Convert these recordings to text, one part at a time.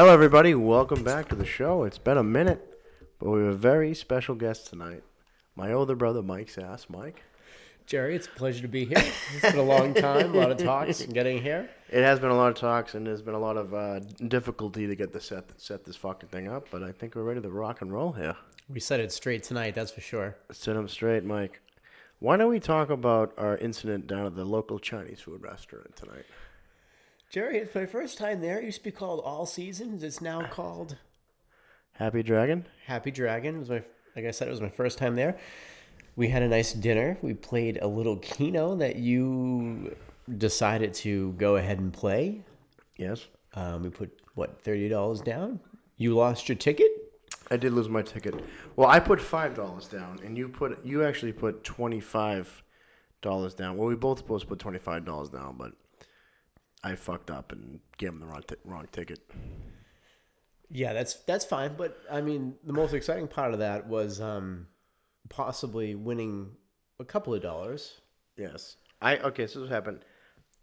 Hello, everybody. Welcome back to the show. It's been a minute, but we have a very special guest tonight. My older brother, Mike Sass. Mike. Jerry, it's a pleasure to be here. It's been a long time, a lot of talks and getting here. It has been a lot of talks, and there's been a lot of uh, difficulty to get the set set this fucking thing up. But I think we're ready to rock and roll here. We set it straight tonight, that's for sure. Set them straight, Mike. Why don't we talk about our incident down at the local Chinese food restaurant tonight? Jerry, it's my first time there. It used to be called All Seasons. It's now called Happy Dragon. Happy Dragon. It was my, like I said, it was my first time there. We had a nice dinner. We played a little Keno that you decided to go ahead and play. Yes, Um, we put what thirty dollars down. You lost your ticket. I did lose my ticket. Well, I put five dollars down, and you put you actually put twenty five dollars down. Well, we both supposed to put twenty five dollars down, but I fucked up and gave him the wrong t- wrong ticket. Yeah, that's that's fine. But I mean, the most exciting part of that was um, possibly winning a couple of dollars. Yes, I okay. So this happened.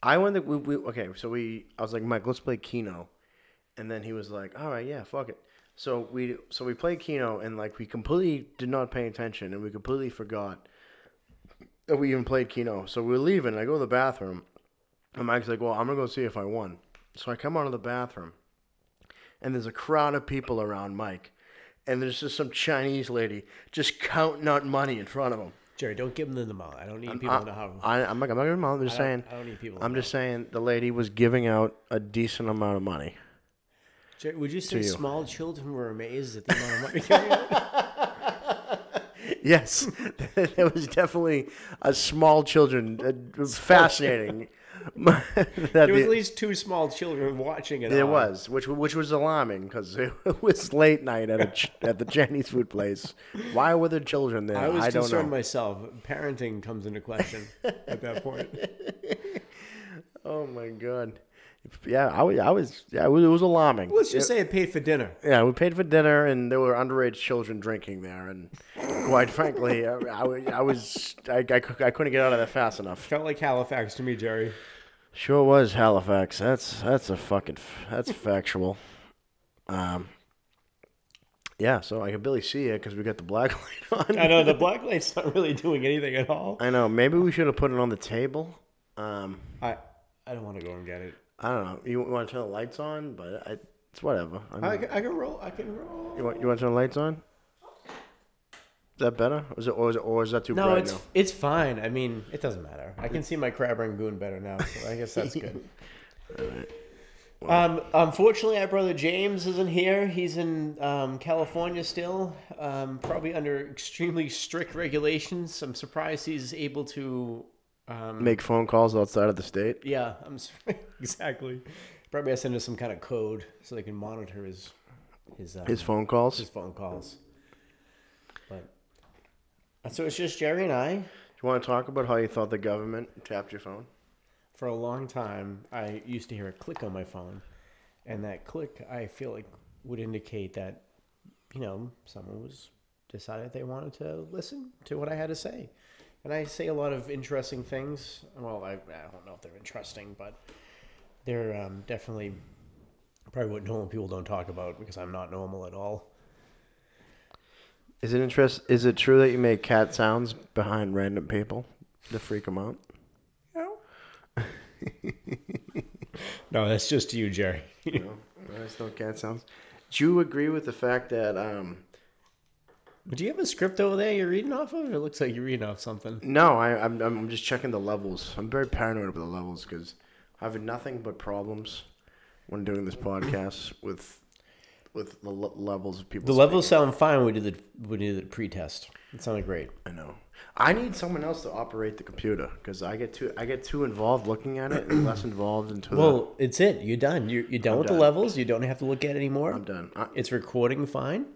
I went. To, we, we okay. So we. I was like, Mike, let's play Keno, and then he was like, All right, yeah, fuck it. So we so we played Keno, and like we completely did not pay attention, and we completely forgot that we even played Keno. So we were leaving. And I go to the bathroom, and Mike's like, Well, I'm gonna go see if I won. So I come out of the bathroom, and there's a crowd of people around Mike, and there's just some Chinese lady just counting out money in front of him. Jerry, don't give them the amount. I don't need people to know how. I, I'm not, I'm not gonna I'm just I saying. I don't need people to I'm just saying the lady was giving out a decent amount of money. Jerry, would you say you. small children were amazed at the amount of money? out? Yes, there was definitely a small children. Uh, fascinating. There was the- at least two small children watching it. there all. was, which which was alarming because it was late night at a at the Chinese food place. Why were there children there? I was don't know. concerned myself. Parenting comes into question at that point. oh my god. Yeah, I was. I was. Yeah, it was, it was alarming. Let's just say it paid for dinner. Yeah, we paid for dinner, and there were underage children drinking there, and quite frankly, I, I, was- I was I, I, I couldn't get out of there fast enough. Felt like Halifax to me, Jerry. Sure was Halifax. That's that's a fucking that's factual. Um. Yeah, so I can barely see it because we got the black light on. I know the black light's not really doing anything at all. I know. Maybe we should have put it on the table. Um. I I don't want to go and get it. I don't know. You want to turn the lights on, but I, it's whatever. I mean, I, can- I can roll. I can roll. you want you want to turn the lights on? Is that better? Or is it or is, it, or is that too No, bright it's now? it's fine. I mean, it doesn't matter. I can see my crab rangoon better now, so I guess that's good. Um, unfortunately, our brother James isn't here. He's in um, California still, um, probably under extremely strict regulations. I'm surprised he's able to. Um, Make phone calls outside of the state. yeah, I'm exactly. Probably to send us some kind of code so they can monitor his his um, His phone calls. his phone calls. But so it's just Jerry and I. Do you want to talk about how you thought the government tapped your phone? For a long time, I used to hear a click on my phone, and that click I feel like would indicate that, you know, someone was decided they wanted to listen to what I had to say, and I say a lot of interesting things. Well, I, I don't know if they're interesting, but they're um, definitely probably what normal people don't talk about because I'm not normal at all. Is it interest? Is it true that you make cat sounds behind random people to freak them out? No, no, that's just you, Jerry. No, there's no cat sounds. Do you agree with the fact that um, Do you have a script over there you're reading off of? It looks like you're reading off something. No, I, I'm I'm just checking the levels. I'm very paranoid about the levels because I've had nothing but problems when doing this podcast with with the le- levels of people. The levels sound fine when we did the we did the pre-test. It sounded great. I know. I need someone else to operate the computer because I get too I get too involved looking at it and less involved into Well, it's it. You're done. You're, you're done with done. the levels. You don't have to look at it anymore. I'm done. I, It's recording fine.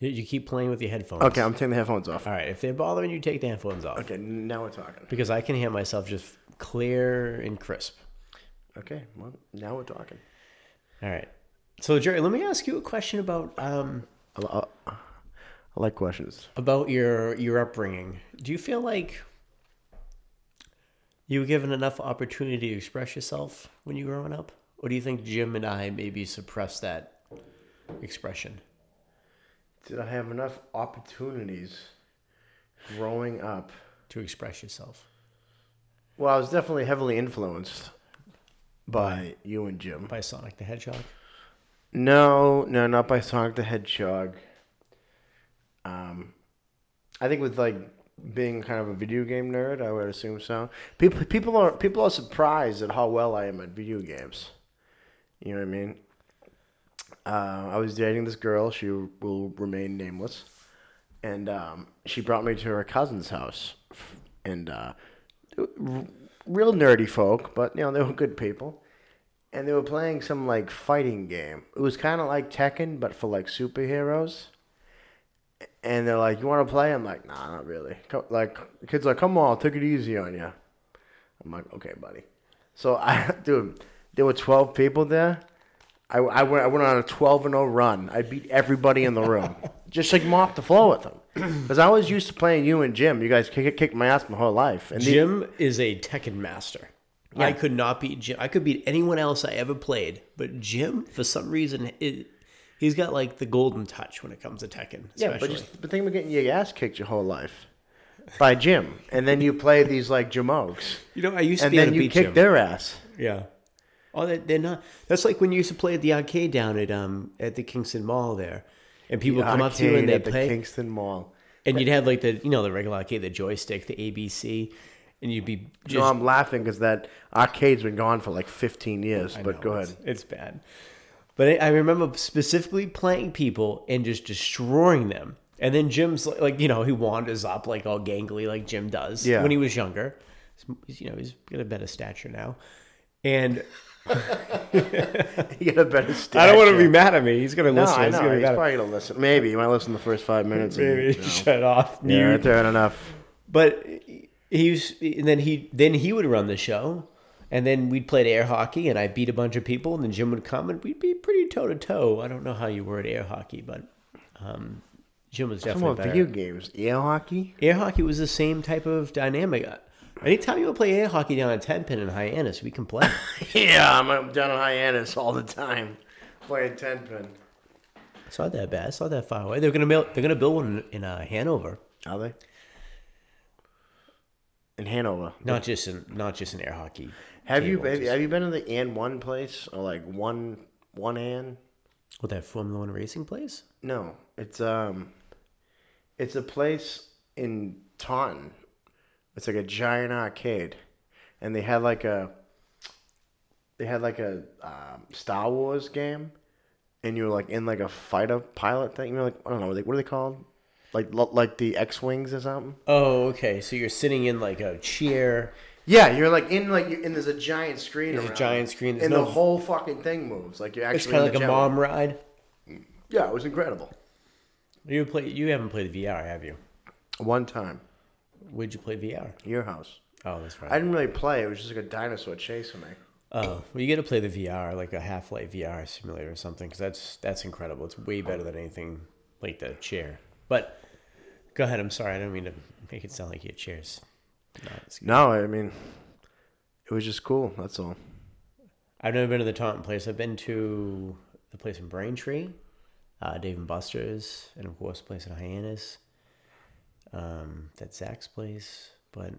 You, you keep playing with your headphones. okay, I'm taking the headphones off. All right. If they're bothering you, take the headphones off Okay, now we're talking. because I can hear myself just clear and crisp. Okay, well now we're talking. All right. So Jerry, let me ask you a question about um I, I, I like questions. about your your upbringing. Do you feel like you were given enough opportunity to express yourself when you were growing up, Or do you think Jim and I maybe suppressed that expression? Did I have enough opportunities growing up? to express yourself. Well, I was definitely heavily influenced by you and Jim. By Sonic the Hedgehog? No, no, not by Sonic the Hedgehog. Um, I think with like being kind of a video game nerd, I would assume so. People, people are people are surprised at how well I am at video games. You know what I mean? Uh, I was dating this girl. She will remain nameless, and um, she brought me to her cousin's house, and uh, real nerdy folk, but you know they were good people and they were playing some like fighting game. It was kind of like Tekken, but for like superheroes. And they're like, "You want to play?" I'm like, "Nah, not really." Like, kid's like, "Come on, I'll take it easy on you." I'm like, "Okay, buddy." So I, dude, there were 12 people there. I, I went I went on a 12 and 0 run. I beat everybody in the room, just like mop the floor with them. Because I was used to playing you and Jim. You guys kick kicked my ass my whole life. And the- Jim is a Tekken master. I could not beat Jim. I could beat anyone else I ever played, but Jim, for some reason, it, he's got like the golden touch when it comes to Tekken. Yeah, Especially. but just but think about getting your ass kicked your whole life by Jim, and then you play these like Jamogs, you know, I used to and be then you kick Jim. their ass. Yeah. Oh, they, they're not. That's like when you used to play at the arcade down at um at the Kingston Mall there, and people come up to you and they at the play, Kingston Mall. and you'd have like the you know the regular arcade, the joystick, the ABC, and you'd be just. no, I'm laughing because that arcade's been gone for like 15 years. I but know, go it's- ahead. It's bad. But I, I remember specifically playing people and just destroying them. And then Jim's like, like, you know, he wanders up like all gangly like Jim does Yeah. when he was younger. He's, you know, he's got a better stature now. And You get a better I don't want to be mad at me. He's gonna listen. No, listen. I He's know. gonna He's probably gonna listen. Maybe he might listen the first five minutes. and, Maybe you know. shut off. Yeah, mute. right there, enough. But he was, and then he then he would run the show, and then we'd play air hockey, and I beat a bunch of people, and then Jim would come, and we'd be pretty toe to toe. I don't know how you were at air hockey, but um, Jim was definitely. Some better. video games. Air hockey. Air hockey was the same type of dynamic. Anytime you want to play air hockey down at Ten Pin in Hyannis, we can play. Yeah, I'm down in Hyannis all the time, playing ten pin. it's not that bad. It's not that far away. They're gonna build. They're gonna build one in uh, Hanover. Are they? In Hanover. Not just in not just in air hockey. Have you table, have, you been to the and One place or like one one and? With that Formula One racing place? No, it's um, it's a place in Taunton. It's like a giant arcade, and they had like a they had like a um, Star Wars game, and you were like in like a fighter pilot thing. You know, like I don't know, like what are they called? Like like the X wings or something. Oh, okay. So you're sitting in like a chair. Yeah, you're like in like and there's a giant screen. There's a giant screen, there's and no- the whole fucking thing moves. Like you're actually. It's kind of like a mom ride. Yeah, it was incredible. You play. You haven't played VR, have you? One time, Where'd you play VR? your house. Oh, that's right. I didn't really play. It was just like a dinosaur chasing me. Oh, well, you got to play the VR, like a Half Life VR simulator or something, because that's that's incredible. It's way better than anything like the chair. But go ahead. I'm sorry. I don't mean to make it sound like your chairs. Not. No, I mean, it was just cool. That's all. I've never been to the Taunton place. I've been to the place in Braintree, uh, Dave and Buster's, and of course, the place in Hyannis. Um, that's Zach's place, but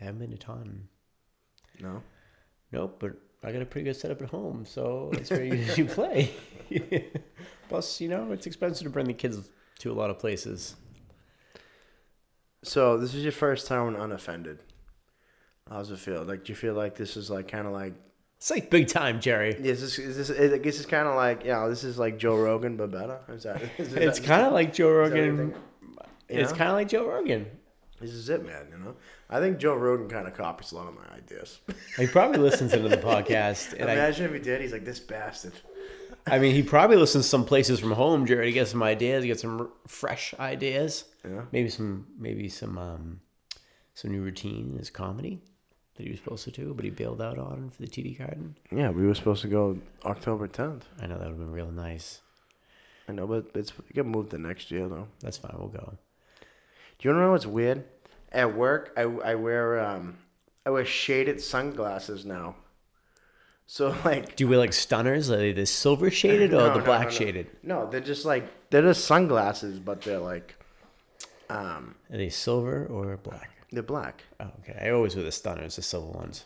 I haven't been to Taunton. No. Nope, but I got a pretty good setup at home, so that's where you, you play. Plus, you know, it's expensive to bring the kids to a lot of places. So this is your first time unoffended. How's it feel? Like, do you feel like this is like kind of like? It's like big time, Jerry. Is this? Is this? I guess it's kind of like yeah. This is like Joe Rogan, but better. Is that? Is that- It's kind of like Joe that what you It's kind of like Joe Rogan. This is it, man. You know, I think Joe Rogan kind of copies a lot of my ideas. He probably listens into the podcast, and I, Imagine if he did. He's like this bastard. I mean, he probably listens some places from home, Jerry, to get some ideas, get some r- fresh ideas. Yeah. Maybe some, maybe some, um, some new routine in his comedy that he was supposed to do, but he bailed out on for the TD Garden. Yeah, we were supposed to go October 10th. I know that would have been real nice. I know, but it's it get moved to next year though. That's fine. We'll go. Do you want to know what's weird? At work, I, I wear um I wear shaded sunglasses now. So like, Do you wear like stunners? Are they the silver shaded or No, the no, black no. shaded? no, they're just like they're just sunglasses, but they're like, um, Are they silver or black? they're black. Oh, okay. I always wear the stunners, the silver ones.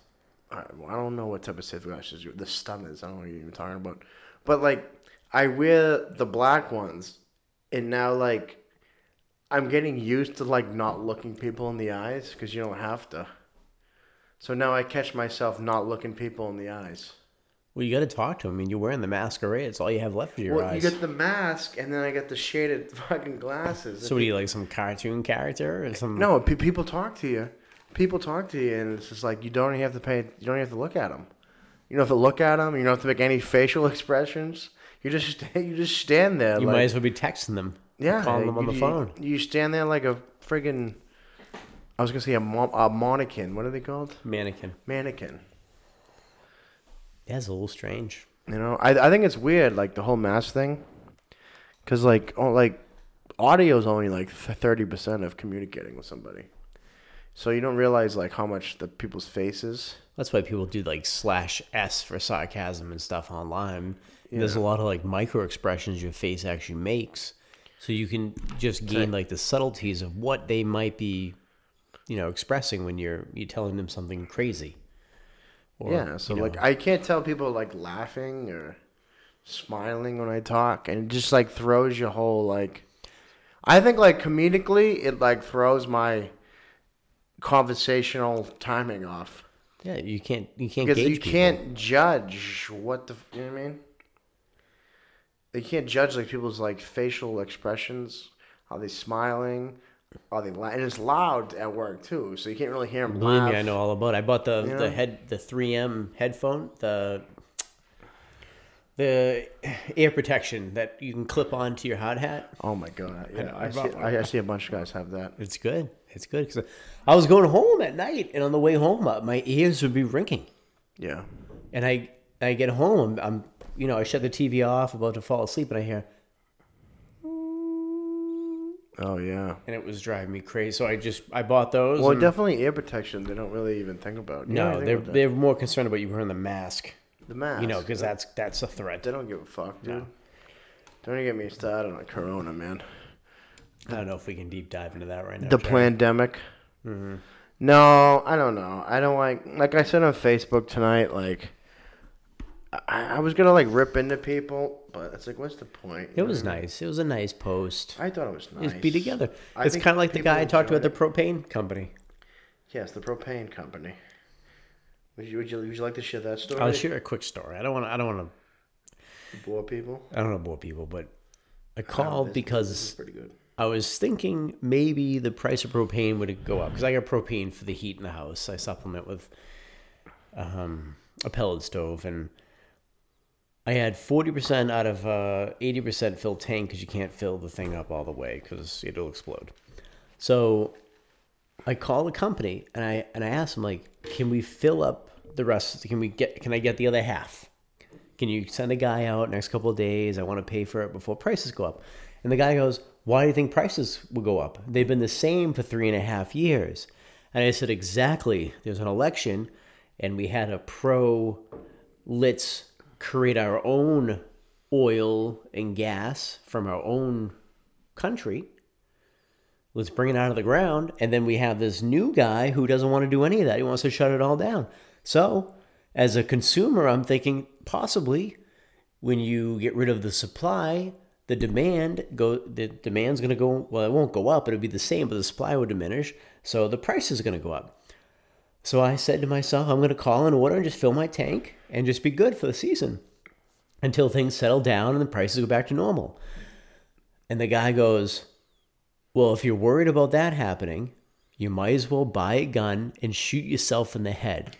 I, well, I don't know what type of sunglasses you. The stunners. I don't know what you're even talking about. But like, I wear the black ones, and now like, I'm getting used to like not looking people in the eyes because you don't have to. So now I catch myself not looking people in the eyes. Well, you got to talk to them. I mean, you're wearing the mask masquerade. It's all you have left of your Well, eyes. you get the mask, and then I get the shaded fucking glasses. so, what are you like, some cartoon character or some? No, pe- people talk to you. People talk to you, and it's just like you don't even have to pay. You don't even have to look at them. You don't have to look at them. You don't have to make any facial expressions. You just you just stand there. You like, might as well be texting them. Yeah, calling them on you- the phone. You stand there like a friggin' I was gonna say a, mo- a mannequin. What are they called? Mannequin. Mannequin. Yeah, it's a little strange. You know, I I think it's weird, like the whole mask thing, because like oh, like audio is only like thirty percent of communicating with somebody, so you don't realize like how much the people's faces. That's why people do like slash S for sarcasm and stuff online. There's a lot of like micro expressions your face actually makes. So you can just gain like the subtleties of what they might be, you know, expressing when you're you're telling them something crazy. Or, yeah, so you know, like I can't tell people like laughing or smiling when I talk, and it just like throws your whole like. I think like comedically, it like throws my conversational timing off. yeah, you can't you can't because you people. can't judge what the you know what I mean. You can't judge like people's like facial expressions. Are they smiling? Are they la- and it's loud at work too, so you can't really hear them Believe laugh. me, I know all about. it. I bought the You the know? head the 3M headphone, the the air protection that you can clip onto your hard hat. Oh my god! Yeah, I I, see. I, I see a bunch of guys have that. It's good. It's good because I was going home at night, and on the way home, uh, my ears would be ringing. Yeah. And I I get home, I'm you know I shut the TV off, about to fall asleep, and I hear, Oh yeah. and it was driving me crazy. So I just I bought those. Well, and- definitely ear protection. They don't really even think about. You no, they're they're more concerned about you wearing the mask. the mask. You know, because that's that's a threat. they don't give a fuck, dude. No. Don't even get me started on Corona, man. I don't know if we can deep dive into that right now. the pandemic. Mm-hmm. No, I don't know. I don't like. Like I said on Facebook tonight, like I, I was gonna like rip into people, but it's like, what's the point? It was nice. It was a nice post. I thought it was nice. Just be together. I it's think kind of like the people guy I talked to at the propane company. Yes, the propane company. Would you would you, would you like to share that story? I'll share a quick story. I don't want. to I don't want to Bore people. I don't want to bore people, but I called this- because this is pretty good. I was thinking maybe the price of propane would go up because I got propane for the heat in the house. I supplement with um, a pellet stove, and I had forty percent out of uh, eighty percent filled tank because you can't fill the thing up all the way because it'll explode. So I call the company and I and I asked them like, can we fill up the rest? Can we get? Can I get the other half? Can you send a guy out next couple of days? I want to pay for it before prices go up. And the guy goes, Why do you think prices will go up? They've been the same for three and a half years. And I said, Exactly. There's an election, and we had a pro let's create our own oil and gas from our own country. Let's bring it out of the ground. And then we have this new guy who doesn't want to do any of that. He wants to shut it all down. So, as a consumer, I'm thinking possibly when you get rid of the supply, the demand go the demand's going to go well it won't go up it'll be the same but the supply will diminish so the price is going to go up so i said to myself i'm going to call an order and just fill my tank and just be good for the season until things settle down and the prices go back to normal and the guy goes well if you're worried about that happening you might as well buy a gun and shoot yourself in the head.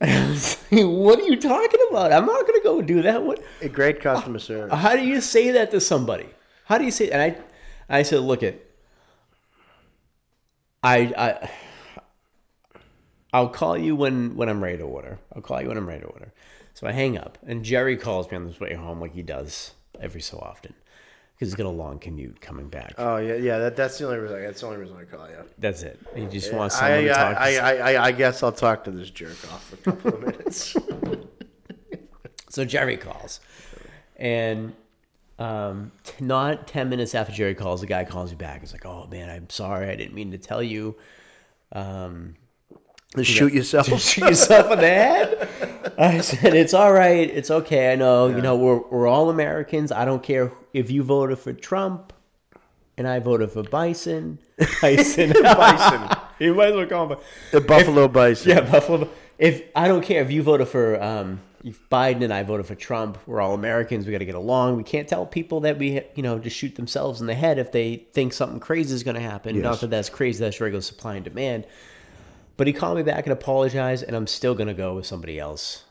And I was like, what are you talking about? I'm not going to go do that. What? A great customer service. How do you say that to somebody? How do you say? And I, I said, look it. I, I, I'll call you when when I'm ready to order. I'll call you when I'm ready to order. So I hang up, and Jerry calls me on his way home, like he does every so often, because he's got a long commute coming back. Oh yeah, yeah. That, that's the only reason. That's the only reason I call you. That's it. He just wants someone I, to I, talk. to. I, I, I, I guess I'll talk to this jerk off for a couple of minutes. So Jerry calls, and um, t- not ten minutes after Jerry calls, the guy calls me back. He's like, "Oh man, I'm sorry, I didn't mean to tell you." Um, Just shoot yourself. shoot yourself in the head. I said, "It's all right. It's okay. I know. You know, we're we're all Americans. I don't care if you voted for Trump, and I voted for Bison. Bison. Bison. you might as well call him. The Buffalo Bison. Yeah, Buffalo. If I don't care if you voted for um, if Biden and I voted for Trump, we're all Americans. We got to get along. We can't tell people that we, you know, just shoot themselves in the head if they think something crazy is going to happen. Yes. Not that that's crazy. That's regular supply and demand. But he called me back and apologized, and I'm still going to go with somebody else.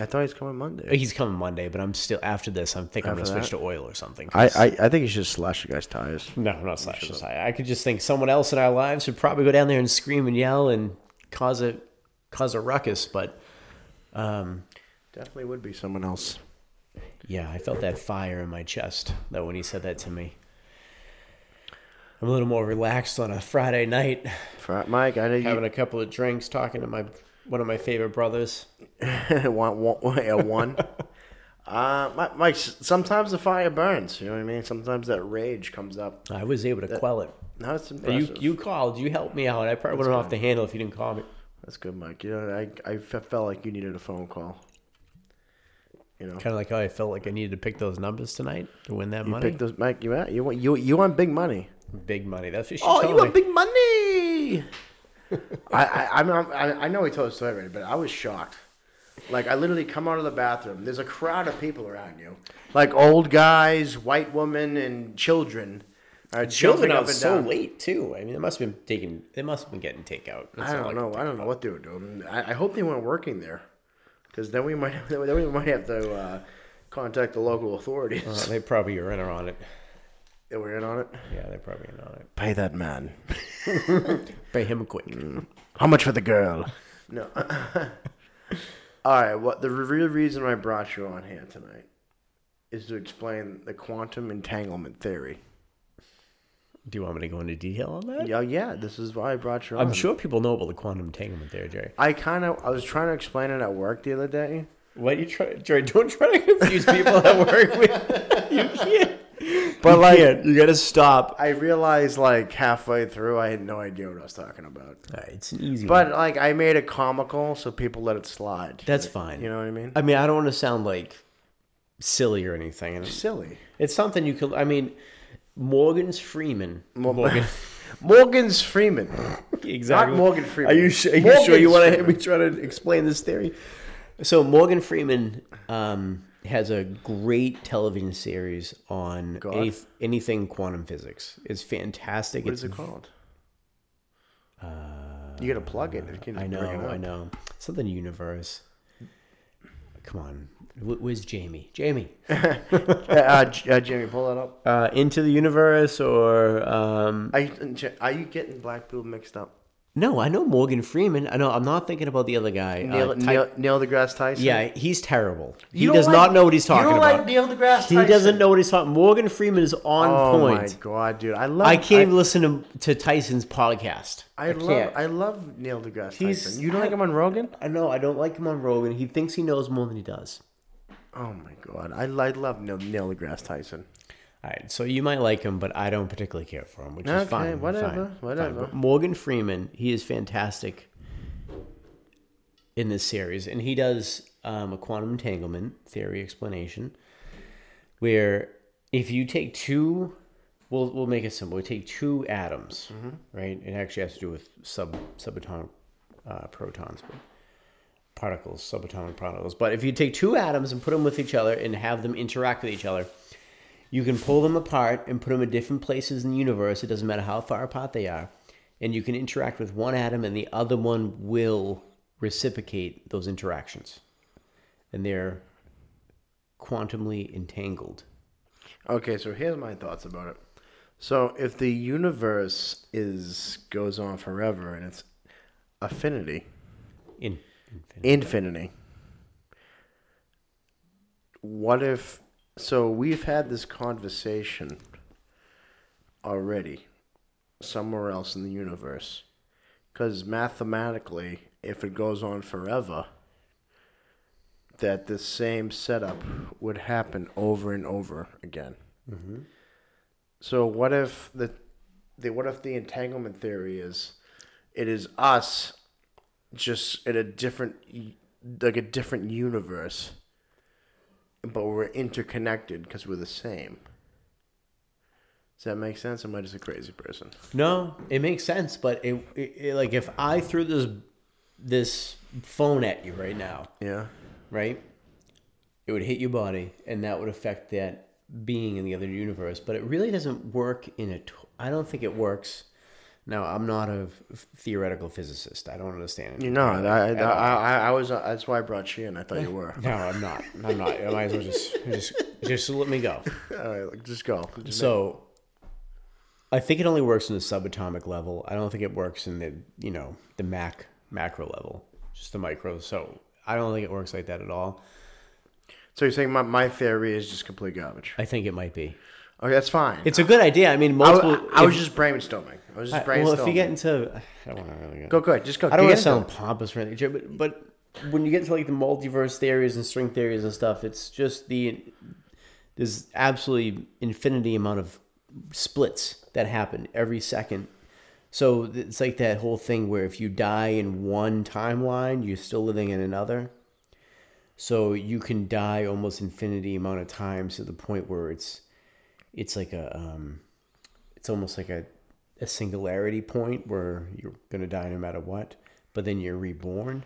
I thought he's coming Monday. He's coming Monday, but I'm still after this. I'm thinking I'm After switch that? to oil or something. I, I, I think you should slash the guy's tires. no, I'm not slashing. I, I could just think someone else in our lives would probably go down there and scream and yell and cause a cause a ruckus. But um, Definitely would be someone else. Yeah, I felt that fire in my chest though when he said that to me. I'm a little more relaxed on a Friday night, Mike, I know you having a couple of drinks, talking to my one of my favorite brothers. want one, yeah, one. uh, Mike, sometimes the fire burns. You know what I mean? Sometimes that rage comes up. I was able to quell it. No, it's You impressive. you called, you helped me out. I probably went off the handle if you didn't call me. That's good, Mike. You know, I, I felt like you needed a phone call. You know, Kind of like how I felt like I needed to pick those numbers tonight to win that you money. picked those, Mike. You want you you you want big money. Big money. That's what she Oh, told you me. want big money? I, I, I'm, I'm- I, I know he told the story already, but I was shocked. Like, I literally come out of the bathroom. There's a crowd of people around you. Like, old guys, white women, and children. Are Children jumping out up and so down. late too. I mean, they must have been taking. They must have been getting takeout. That's I all don't can know. I don't know what they were doing. I, I hope they weren't working there. Because then we might then we might have to uh, contact the local authorities. Uh, they probably are in on it. They were in on it. Yeah, they're probably in on it. Pay that man. Pay him quick. Mm. How much for the girl? No. All right. What the real reason I brought you on here tonight is to explain the quantum entanglement theory. Do you want me to go into detail on that? Yeah, yeah. This is why I brought you on. I'm sure people know about the quantum entanglement theory, Jerry. I kind of I was trying to explain it at work the other day. What do you try, Jerry? Don't try to confuse people at work with you. Can't. But you like can't. you got to stop. I realized like halfway through I had no idea what I was talking about. it's an easy. one. But like I made it comical so people let it slide. That's fine. You know what I mean? I mean, I don't want to sound like silly or anything. And Silly. it's something you could. I mean, Morgan's Freeman. Morgan. Morgan's Freeman. exactly. Not Morgan Freeman. Are you, su- are you sure you want to hear me try to explain this theory? So Morgan Freeman um, has a great television series on any, anything quantum physics. It's fantastic. What it's is it called? you gotta plug it. I just bring it know, I know. Something universe. Come on. Wh- Where's Jamie? Jamie. uh, uh, J- uh, pull that up. Uh, into the universe or um, Are you, are you getting Blackpool mixed up? No? I know Morgan Freeman. I know. I'm not thinking about the other guy. Neil, uh, Ty- Neil, Neil deGrasse Tyson. yeah, he's terrible. He You don't does like- not know what he's talking about. you don't about. Like Neil deGrasse Tyson. he doesn't know what he's talking. Morgan Freeman is on Oh point. Oh my god, dude! I love. I can't even listen to, to Tyson's podcast. I, love. can't. I love Neil deGrasse He's- Tyson. You don't like him on Rogan? I know. I don't like him on Rogan. He thinks he knows more than he does. Oh my god, I, I love Neil, Neil deGrasse Tyson. All right, so you might like him, but I don't particularly care for him, which Okay, is fine. whatever, fine, whatever. But Morgan Freeman, he is fantastic in this series, and he does um, a quantum entanglement theory explanation, where if you take two, we'll we'll make it simple. We take two atoms, Mm-hmm. right? It actually has to do with sub subatomic uh, protons, but particles, subatomic particles. But if you take two atoms and put them with each other and have them interact with each other, you can pull them apart and put them in different places in the universe. It doesn't matter how far apart they are. And you can interact with one atom and the other one will reciprocate those interactions. And they're quantumly entangled. Okay, so here's my thoughts about it. So if the universe is goes on forever and it's affinity, In, infinity. infinity. What if so we've had this conversation already somewhere else in the universe cuz mathematically if it goes on forever that the same setup would happen over and over again. Mm-hmm. So what if the, the what if the entanglement theory is it is us just in a different like a different universe but we're interconnected because we're the same. Does that make sense? Am I just a crazy person? No, it makes sense, but it, it, it like if I threw this this phone at you right now, Yeah. right? It would hit your body, and that would affect that being in the other universe. But it really doesn't work in a. T- I don't think it works. Now, I'm not a f- theoretical physicist. I don't understand. You're not. I, I, I, I was. uh, That's why I brought you in. I thought you were. No, I'm not. I'm not. I might as well just just just let me go. All right, just go. Just So, I think it only works in the subatomic level. I don't think it works in the you know the mac macro level, just the micro. So I don't think it works like that at all. so you're saying my, my theory is just complete garbage? I think it might be. Okay, that's fine. It's a good idea. I mean, I, w- people- I was if- just brainstorming. I was just brainstorming. well, if you get into, I don't want to really go, go ahead. Just go. I don't Get want to sound pompous or anything, but but when you get to like the multiverse theories and string theories and stuff, it's just the there's absolutely infinity amount of splits that happen every second. So it's like that whole thing where if you die in one timeline, you're still living in another. So you can die almost infinity amount of times to the point where it's it's like a um, it's almost like a a singularity point where you're gonna die no matter what, but then you're reborn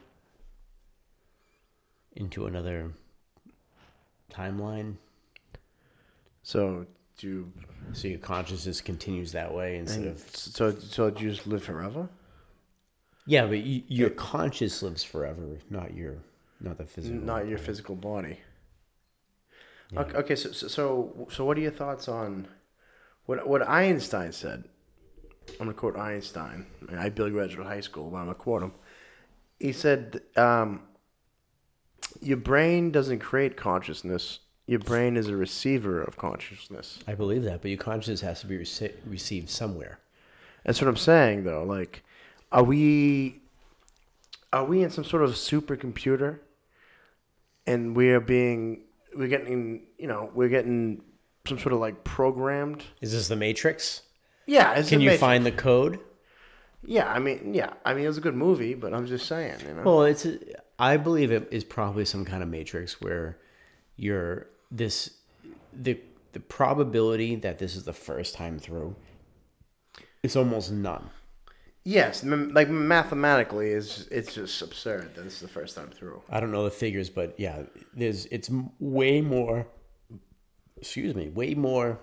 into another timeline. So do you, So your consciousness continues that way instead of so so do you just live forever? yeah, but you, your conscious lives forever, not your not the physical. Not your physical body. Okay, okay, so, so so so what are your thoughts on what what Einstein said? I'm gonna quote Einstein. I Billy Graduate High School, but I'm gonna quote him. He said, um, "Your brain doesn't create consciousness. Your brain is a receiver of consciousness." I believe that, but your consciousness has to be rece- received somewhere. That's what I'm saying, though. Like, are we are we in some sort of supercomputer, and we are being we're getting you know we're getting some sort of like programmed. Is this the Matrix? Yeah, it's Can you find the code? Yeah, I mean, yeah, I mean, it was a good movie, but I'm just saying, you know. Well, it's a, I believe it is probably some kind of matrix where you're this the the probability that this is the first time through is almost none. yes, m- like mathematically, is it's just absurd that this is the first time through. I don't know the figures, but yeah, there's it's way more. Excuse me, way more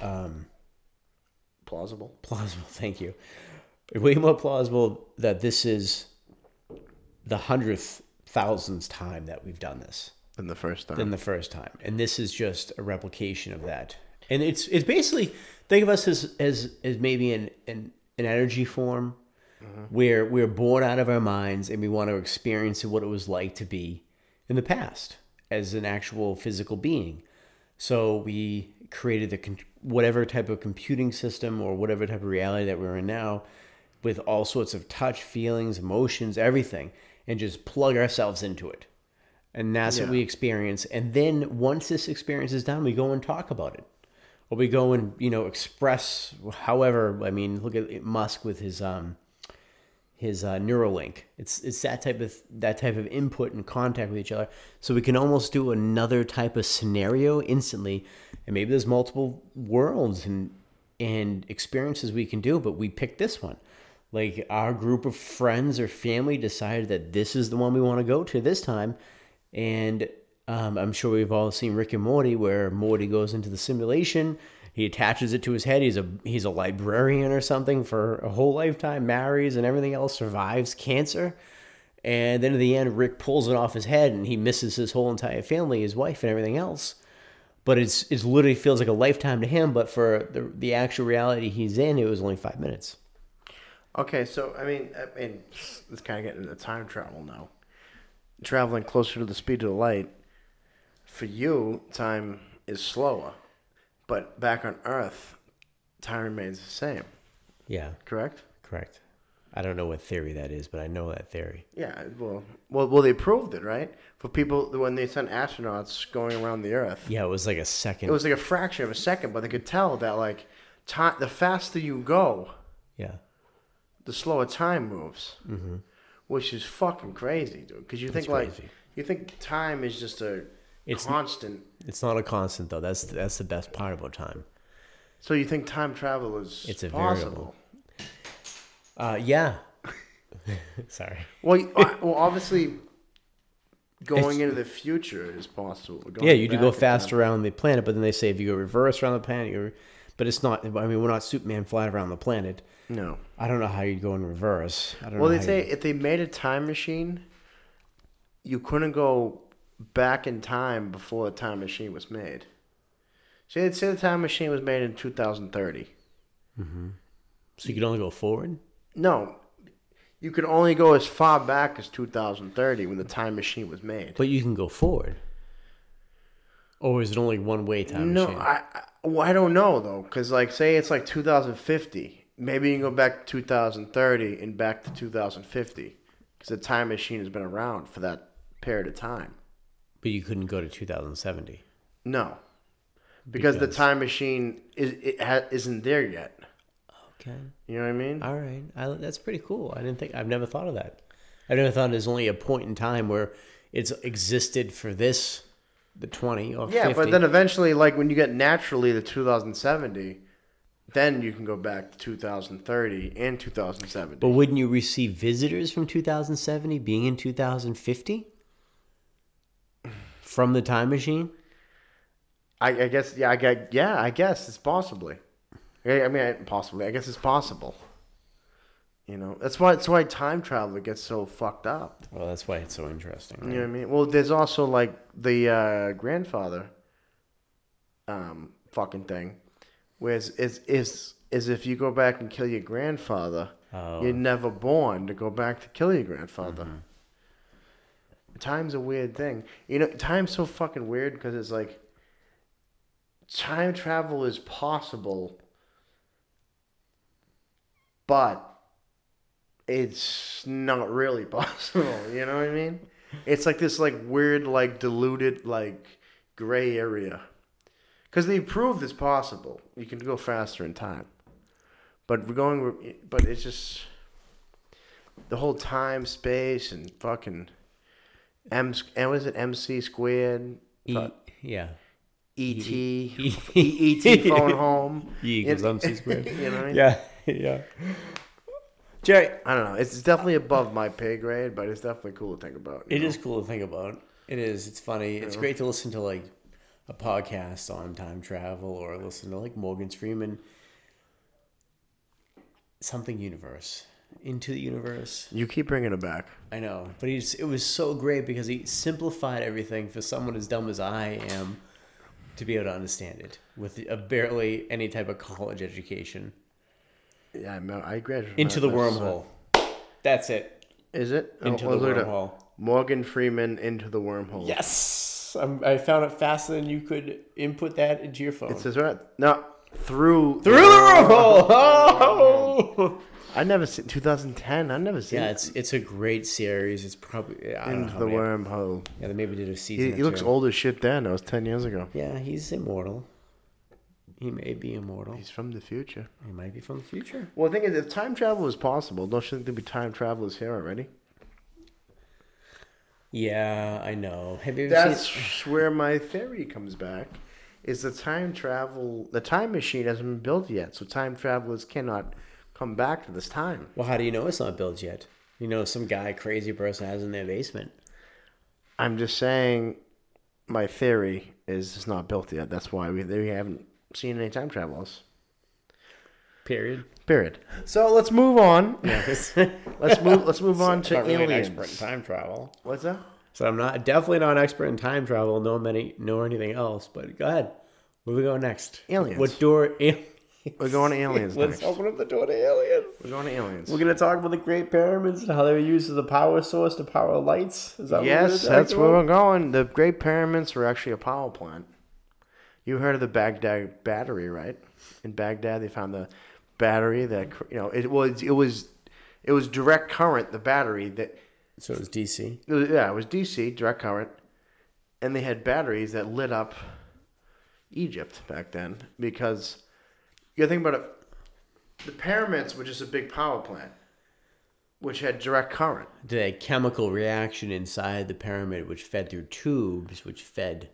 um, Plausible. plausible. Thank you. Way more plausible that this is the hundredth thousandth time that we've done this. Than the first time. than the first time, and this is just a replication of that. And it's it's basically think of us as as as maybe an an, an energy form mm-hmm. where we're born out of our minds and we want to experience what it was like to be in the past as an actual physical being. So we created the whatever type of computing system or whatever type of reality that we're in now with all sorts of touch, feelings, emotions, everything, and just plug ourselves into it. And that's what we experience. And then once this experience is done, we go and talk about it. Or we go and, you know, express however, I mean, look at Musk with his um his uh, Neuralink. It's it's that type of that type of input and contact with each other. So we can almost do another type of scenario instantly, and maybe there's multiple worlds and and experiences we can do, but we picked this one. Like our group of friends or family decided that this is the one we want to go to this time, and um, I'm sure we've all seen Rick and Morty, where Morty goes into the simulation. He attaches it to his head. He's a he's a librarian or something for a whole lifetime, marries and everything else, survives cancer, and then at the end, Rick pulls it off his head, and he misses his whole entire family, his wife, and everything else. But it's it's literally feels like a lifetime to him. But for the the actual reality he's in, it was only five minutes. Okay, so I mean, I mean, it's kind of getting into time travel now. Traveling closer to the speed of the light, for you, time is slower, but back on Earth, time remains the same. Yeah, Correct? correct. I don't know what theory that is, but I know that theory. Yeah, well, well, well, they proved it, right? For people when they sent astronauts going around the Earth, Yeah, it was like a second. it was like a fraction of a second, but they could tell that like time, the faster you go, yeah. the slower time moves, mm-hmm. which is fucking crazy, dude. Because you think like you think time is just a It's- constant. It's not a constant though. That's that's the best part about time. So you think time travel is It's a possible? Uh, yeah. Sorry. Well, you- uh, well, obviously, going into the future is possible. Going Yeah, you do back go in time- fast around the planet, but then they say if you go reverse around the planet, you're. But it's not. I mean, we're not Superman flying around the planet. No. I don't know how you'd go in reverse. I don't Well, know. they how say you- if they made a time machine, you couldn't go back in time before the time machine was made. Say, they say the time machine was made in 2030. so you could only go forward. No, you could only go as far back as 2030 when the time machine was made. But you can go forward. Or is it only one way time no, machine? I, I, well, I don't know though, because like say it's like 2050, maybe you can go back to 2030 and back to 2050, because the time machine has been around for that period of time. but you couldn't go to 2070. No, because, the time machine is it ha- isn't there yet. Okay. You know what I mean? All right. I, that's pretty cool. I didn't think. I've never thought of that. I never thought there's only a point in time where it's existed for this, the 20 or yeah, 50. but then eventually, like when you get naturally to 2070, then you can go back to 2030 and 2070. But wouldn't you receive visitors from 2070 being in 2050? From the time machine? I, I guess, yeah, I yeah, I guess it's possibly. I I mean, I- possibly. I guess it's possible. You know, that's why that's why time travel gets so fucked up. Well, that's why it's so interesting. You know what I mean? Well, there's also like the uh, grandfather, um, fucking thing, where it's, it's, it's, is if you go back and kill your grandfather, Oh. you're never born to go back to kill your grandfather. Time's a weird thing. You know, time's so fucking weird because it's like time travel is possible, but it's not really possible. You know what I mean? It's like this like weird like diluted like gray area. Because they proved it's possible. You can go faster in time. But we're going but it's just the whole time, space and fucking M and was it MC squared? E- Fuck. yeah. ET, E- E- ET phone home. E equals MC squared. you know what I mean? Yeah, yeah. Jerry, I don't know. It's definitely above my pay grade, but it's definitely cool to think about. it know? is cool to think about. It is. It's funny. It's great to listen to like a podcast on time travel or listen to like Morgan Freeman. Something universe into the universe. You keep bringing it back. I know, but he's it was so great because he simplified everything for someone as dumb as I am to be able to understand it with a barely any type of college education Yeah, I know. I graduated. into the wormhole. That's it. Is it oh, Into Oh, the wormhole. Morgan Freeman into the wormhole. Yes, I'm, I found it faster than you could input that into your phone. It says right. No, through Through the wormhole. Oh! I never seen 2010. I never seen Yeah, it. it's it's a great series. It's probably I into the many- wormhole. Yeah, they maybe did a season. He, he looks old as shit. Then that was 10 years ago. Yeah, he's immortal. He may be immortal. He's from the future. He might be from the future. Well, the thing is, if time travel is possible, don't you think there'd be time travelers here already? Yeah, I know. Have you ever seen? That's where my theory comes back. Is the time travel the time machine hasn't been built yet, so time travelers cannot come back to this time. Well, how do you know it's not built yet? You know, some guy, crazy person has it in their basement. I'm just saying, my theory is it's not built yet. That's why we we haven't seen any time travels. Period. Period. So let's move on. Yes. Let's move. Let's move on to not really an aliens. expert in time travel. What's that? So I'm not definitely not an expert in time travel, nor many nor anything else. But go ahead. Where we go next? Aliens. What door? Aliens. We're going to aliens Let's next. open up the door to aliens. We're going to aliens. We're gonna talk about the Great Pyramids and how they were used as a power source to power lights. Is that what we're Yes, gonna that's where we're going. The Great Pyramids were actually a power plant. You heard of the Baghdad battery, right? In Baghdad, they found the battery that you know it was it was It was direct current, the battery that So it was DC. it was- yeah, it was DC, direct current, and they had batteries that lit up Egypt back then because you think about it. The pyramids were just a big power plant, which had direct current. Did a chemical reaction inside the pyramid, which fed through tubes, which fed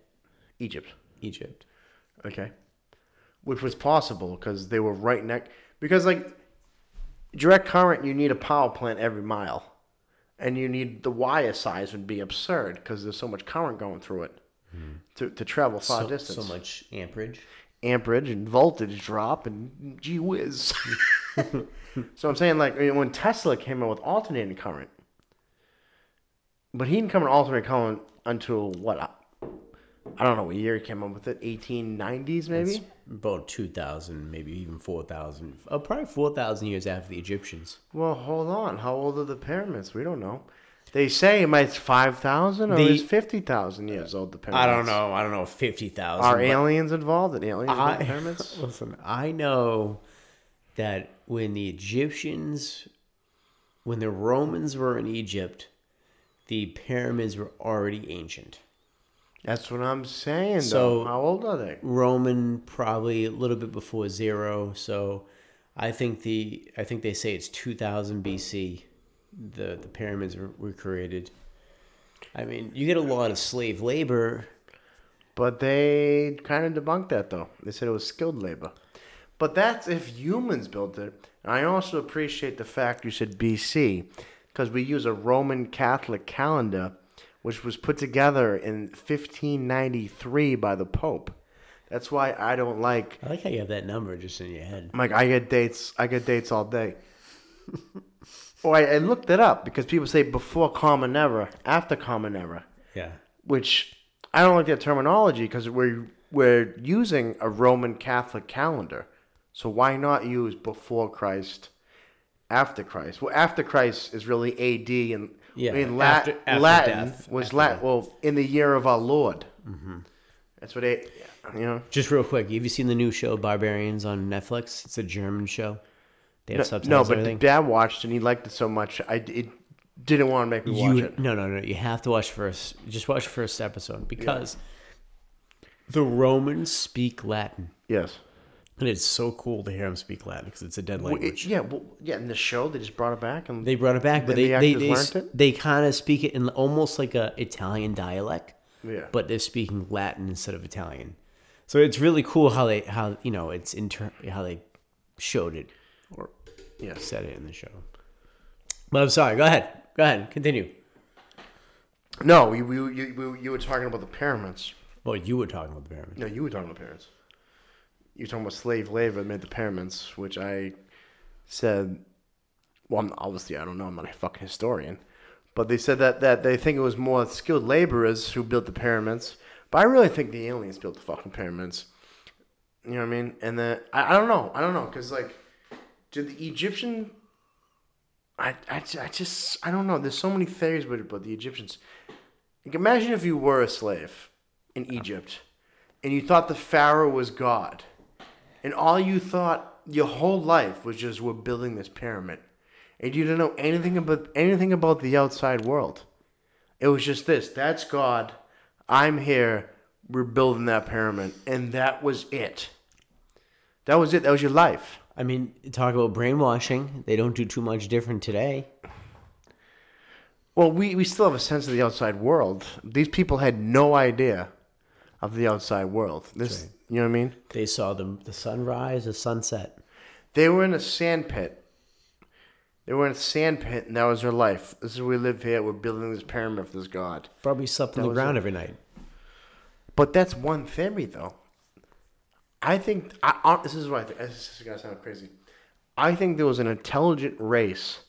Egypt, Egypt. Okay, which was possible because they were right next. Because like direct current, you need a power plant every mile, and you need the wire size would be absurd because there's so much current going through it hmm. to, to travel far so, distance. so much amperage. amperage and voltage drop and gee whiz. so I'm saying like when Tesla came out with alternating current, but he didn't come in alternating current until what? I don't know what year he came up with it. 1890s maybe. It's about two thousand, maybe even four thousand. Oh, probably four thousand years after the Egyptians. Well, hold on. How old are the pyramids? We don't know. They say it might five thousand or The- is fifty thousand years old. The pyramids. I don't know. I don't know. Fifty thousand. Are aliens involved? Aliens in the I, pyramids? listen, I know that when the Egyptians, when the Romans were in Egypt, the pyramids were already ancient. That's what I'm saying. So- though. how old are they? Roman probably a little bit before zero. So I think the I think they say it's two thousand BC. The the pyramids were, were created. I mean, you get a lot of slave labor. But they kind of debunked that though. They said it was skilled labor. But that's if humans built it. And I also appreciate the fact you said BC because we use a Roman Catholic calendar which was put together in 1593 by the Pope. That's why I don't like I like how you have that number just in your head. I'm like I get dates. I get dates all day. oh, I, I looked it up because people say before Common Era, after Common Era Yeah. which I don't like that terminology because we're we're using a Roman Catholic calendar. So why not use before Christ, after Christ? Well, after Christ is really A.D. and Yeah, in Lat- after- after Latin death, was Latin. Well, in the year of our Lord. Mm-hmm. That's what it. You know. Just real quick, have you seen the new show Barbarians on Netflix? It's a German show. They have No, subtitles. no, but. Dad watched it and he liked it so much. I it didn't want to make me watch you it. no no no. You have to watch first. Just watch the first episode because the Romans speak Latin, Yes. And it's so cool to hear them speak Latin because it's a dead Well, it- language. yeah. Well, yeah. In the show, they just brought it back and They brought it back, but they the they they, they kind of speak it in almost like a Italian dialect. Yeah. But they're speaking Latin instead of Italian, so it's really cool how they how you know it's inter how they showed it or yeah said it in the show. But I'm sorry. Go ahead. Go ahead. Continue. No, you, you, you, you- were talking about the pyramids. Well, you were talking about the pyramid. No, you were talking about pyramids. You were talking about slave labor that made the pyramids, which I said. Well, I'm, obviously, I don't know. I'm not a fucking historian, but they said that, that they think it was more skilled laborers who built the pyramids. But I really think the aliens built the fucking pyramids. You know what I mean? And then I, I don't know. I don't know because like, did the Egyptian? I, I, I just I don't know. There's so many theories about but the Egyptians. Like, imagine if you were a slave in Egypt, and you thought the Pharaoh was God, and all you thought your whole life was just we're building this pyramid, and you didn't know anything about anything about the outside world. It was just this. That's God. I'm here. We're building that pyramid, and that was it. That was it. That was your life. I mean, talk about brainwashing. They don't do too much different today. Well, we, we still have a sense of the outside world. These people had no idea of the outside world. This, you know what I mean? They saw the the sunrise, the sunset. They were in a sand pit. They were in a sand pit, and that was their life. This is where we live here. We're building this pyramid for this god. Probably slept on the ground it. every night. But that's one theory, though. I think I, I, this is what I think. This is gonna sound crazy. I think there was an intelligent race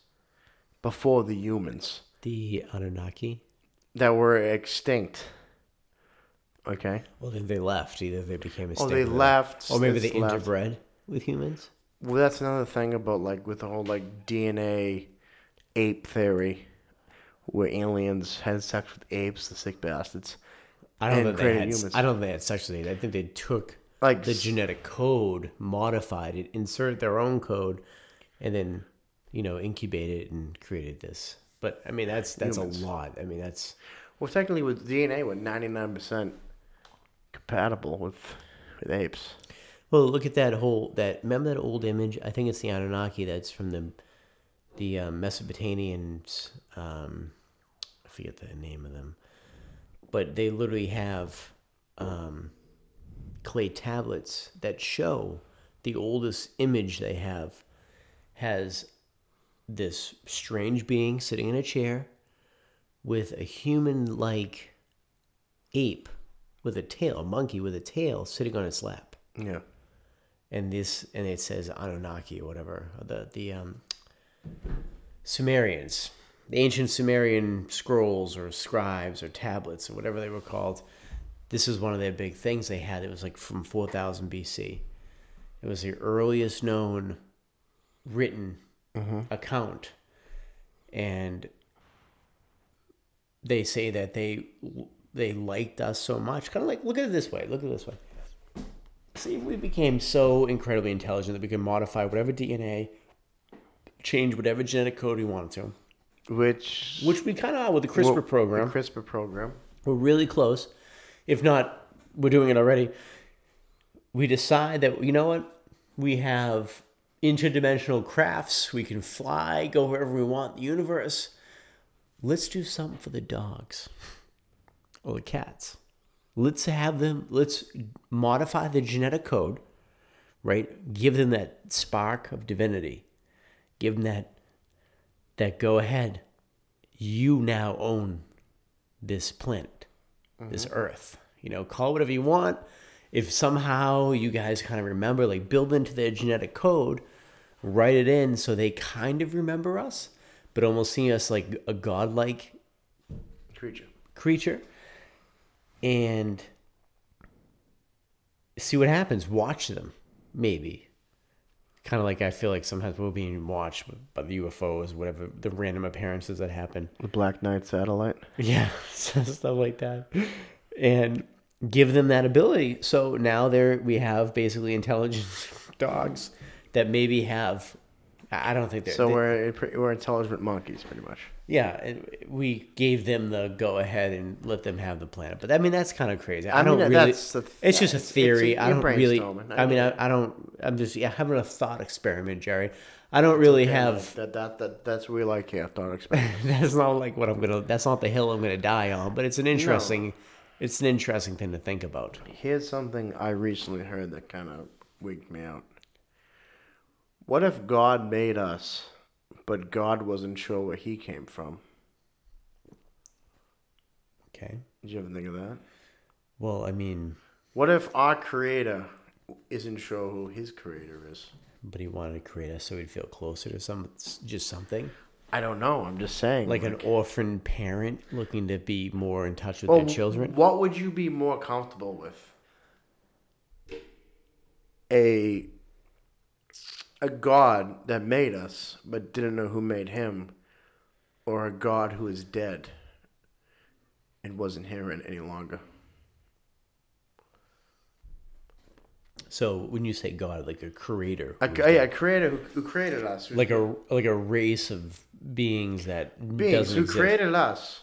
before the humans The Anunnaki. that were extinct. Okay. Well, then they left. Either they became a. Oh, they left. or maybe they left. interbred with humans. Well, that's another thing about like with the whole like DNA ape theory, where aliens had sex with apes, the sick bastards. I don't think they had. humans. I don't think they had sex with it. I think they took Like the genetic code, modified it, inserted their own code, and then you know, incubated and created this. But I mean, that's that's Humans. a lot. I mean, that's Well, technically, with DNA, we're ninety nine percent compatible with with apes. well. Look at that whole that. Remember that old image? I think it's the Anunnaki. That's from the the um, Mesopotamians. Um, I forget the name of them, but they literally have um, clay tablets that show the oldest image they have has this strange being sitting in a chair with a human like ape with a tail, a monkey with a tail sitting on its lap. Yeah. And this and it says Anunnaki or whatever. The the um Sumerians. The ancient Sumerian scrolls or scribes or tablets or whatever they were called. This is one of their big things they had. It was like from 4000 BC. It was the earliest known written account. And they say that they they liked us so much. Kind of like look at it this way. Look at it this way. See, if we became so incredibly intelligent that we could modify whatever DNA, change whatever genetic code we wanted to, Which which we kind of are with the CRISPR well, program. The CRISPR program. We're really close. If not, we're doing it already. We decide that, you know what? We have interdimensional crafts. We can fly, go wherever we want in the universe. Let's do something for the dogs or the cats. Let's have them, let's modify the genetic code, right? Give them that spark of divinity. Give them that, that go ahead. You now own this planet, this mm-hmm. earth. You know, call whatever you want. If somehow you guys kind of remember, like build into their genetic code, write it in so they kind of remember us, but almost see us like a godlike Creature. creature and see what happens. Watch them, maybe. Kind of like I feel like sometimes we're being watched by the UFOs, whatever the random appearances that happen. The Black Knight satellite. Yeah, stuff like that, and give them that ability. So now there we have basically intelligent dogs that maybe have. I don't think they're. So they- we're we're intelligent monkeys, pretty much. yeah, we gave them the go ahead and let them have the planet. But I mean, that's kind of crazy. I, I don't mean, really. that's th- it's just a theory. a- I don't really. I, I mean, I, I don't. I'm just yeah, having a thought experiment, Jerry. I don't really have. that, that that that's we like here. Thought experiment. That's not like what I'm gonna. That's not the hill I'm gonna die on. But it's an interesting. It's an interesting thing to think about. Here's something I recently heard that kind of wigged me out. What if God made us, but God wasn't sure where He came from? Okay. Did you ever think of that? Well, I mean, What if our Creator isn't sure who His Creator is? but he wanted to create us so he'd feel closer to some, just something I don't know. I'm just saying. like an orphan parent looking to be more in touch with Well, their children. What would you be more comfortable with? A a God that made us but didn't know who made him, or a God who is dead and wasn't here any longer. So when you say God, like a creator, A, yeah, a creator who, who created us, who- like a like a race of beings that beings doesn't who exist. created us.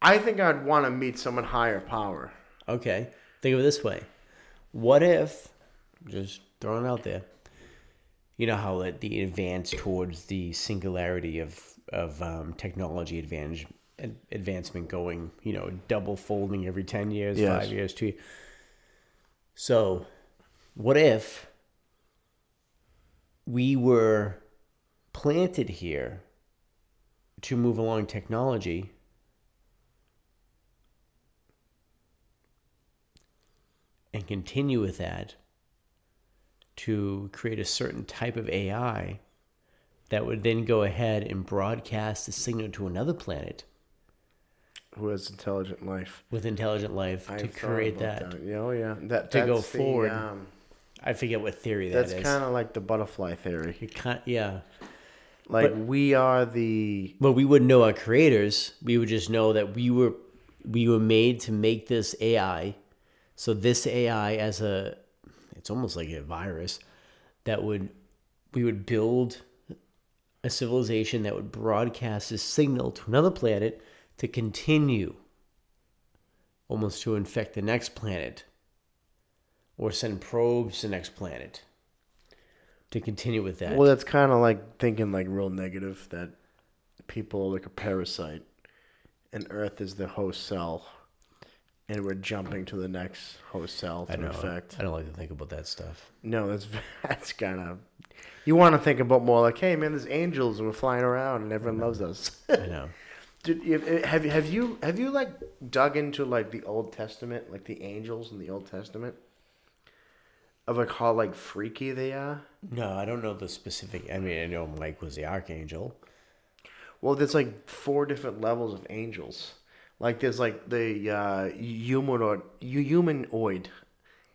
I think I'd want to meet someone higher power. Okay, think of it this way: What if, just throwing it out there, you know how the advance towards the singularity of of um, technology advantage ad- advancement going, you know, double folding every ten years, Yes. five years, two. So, what if we were planted here to move along technology? and continue with that to create a certain type of AI that would then go ahead and broadcast the signal to another planet Who has intelligent life? with intelligent life to I've thought create about that. Yeah, oh yeah. That To go that's the, forward. um, I forget what theory that that's is. kind of like the butterfly theory. Yeah. Like But- we are the But we wouldn't know our creators. We would just know that we were we were made to make this AI. So this AI as a it's almost like a virus that would we would build a civilization that would broadcast a signal to another planet to continue almost to infect the next planet or send probes to the next planet to continue with that. Well, that's kind of like thinking like real negative that people are like a parasite, and Earth is the host cell, and we're jumping to the next host cell I to know. infect. I don't like to think about that stuff. No, that's that's kind of. You want to think about more like, hey man, there's angels and we're flying around and everyone loves us. I know. Did eh, have you have you have you like dug into like the Old Testament, like the angels in the Old Testament, of like how like freaky they are? No, I don't know the specific. I mean, I know Mike was the archangel. Well, there's like four different levels of angels. Like there's like the uh, humanoid, humanoid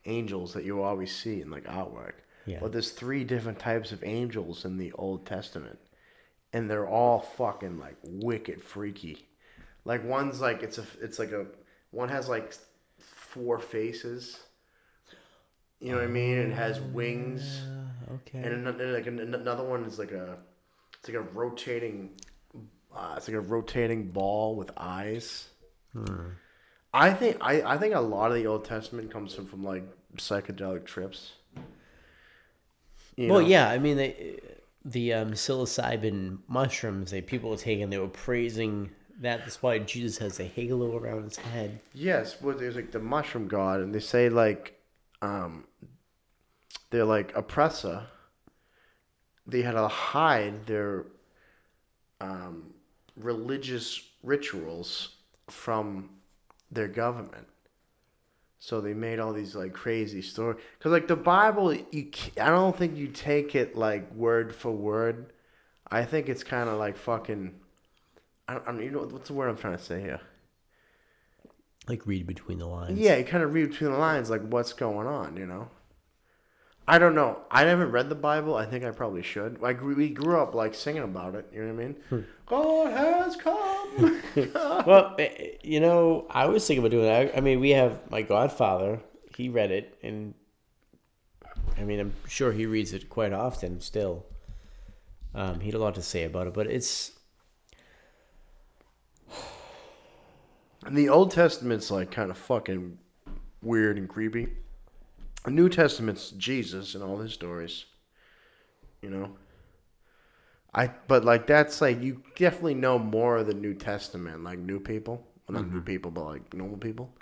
angels that you always see in like artwork. Yeah. But there's three different types of angels in the Old Testament, and they're all fucking like wicked freaky. Like one's like it's a it's like a one has like four faces. You know what I mean? It has wings. Uh, okay. And another, like another one is like a, it's like a rotating, uh, it's like a rotating ball with eyes. I think I, I think a lot of the Old Testament comes from, from like psychedelic trips. You well, know? yeah. I mean, they, the um, psilocybin mushrooms that people were taking, they were praising that. That's why Jesus has a halo around his head. Yes, well, there's like the mushroom god, and they say like, um, they're like oppressor. They had to hide their, um, religious rituals from their government. So they made all these like crazy stories. Cause like the Bible, you I don't think you take it like word for word. I think it's kind of like fucking. I don't, I don't. You know what's the word I'm trying to say here? Like read between the lines. Yeah, you kind of read between the lines, like what's going on, you know. I don't know. I haven't read the Bible. I think I probably should. Like we grew up like singing about it. You know what I mean? God has come. Well, eh, eh, you know, I was thinking about doing that. I mean, we have my godfather. He read it, and I mean, I'm sure he reads it quite often still. Um, he had a lot to say about it, but it's and the Old Testament's like kind of fucking weird and creepy. New Testament's Jesus and all his stories. You know. I but like that's like you definitely know more of the New Testament, like new people. Well, not new mm-hmm. people, but like normal people.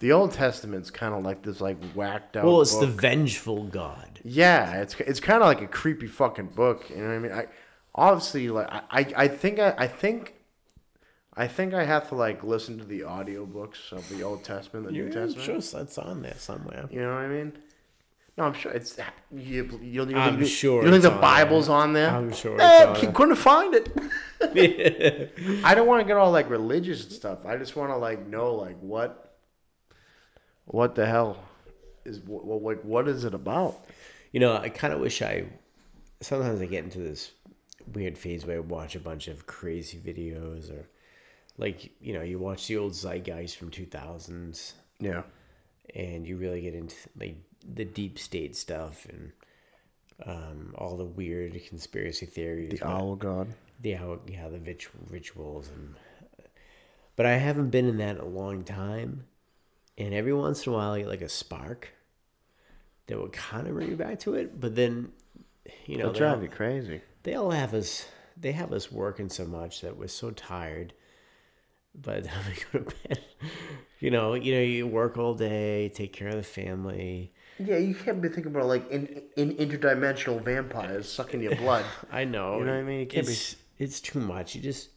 The Old Testament's kind of like this like whacked out. well, it's the vengeful God. Yeah, it's it's kind of like a creepy fucking book. You know what I mean? I obviously like I I, I think I, I think I think I have to like listen to the audiobooks of the Old Testament, the New I'm Testament. sure that's on there somewhere. You know what I mean? No, I'm sure it's you. You, you, I'm you, sure You think the on Bible's on there? I'm sure Eh, it's there. couldn't find it. I don't want to get all like religious and stuff. I just want to like know like what, what the hell is what like what is it about? You know, I kind of wish I. Sometimes I get into this weird phase where I watch a bunch of crazy videos, or like you know, you watch the old zeitgeist from two thousands, Yeah. and you really get into like the deep state stuff and um, all the weird conspiracy theories. The owl god. the how yeah the rit- rituals and but I haven't been in that in a long time, and every once in a while I get like a spark that would kind of bring me back to it, but then you know It'll drive all, you crazy. they all have us they have us working so much that we're so tired. By the time we go to bed, you know, you know, you work all day, take care of the family. Yeah, you can't be thinking about like in, in interdimensional vampires sucking your blood. I know, You know what I mean? It can't be- it's, it's too much. You just,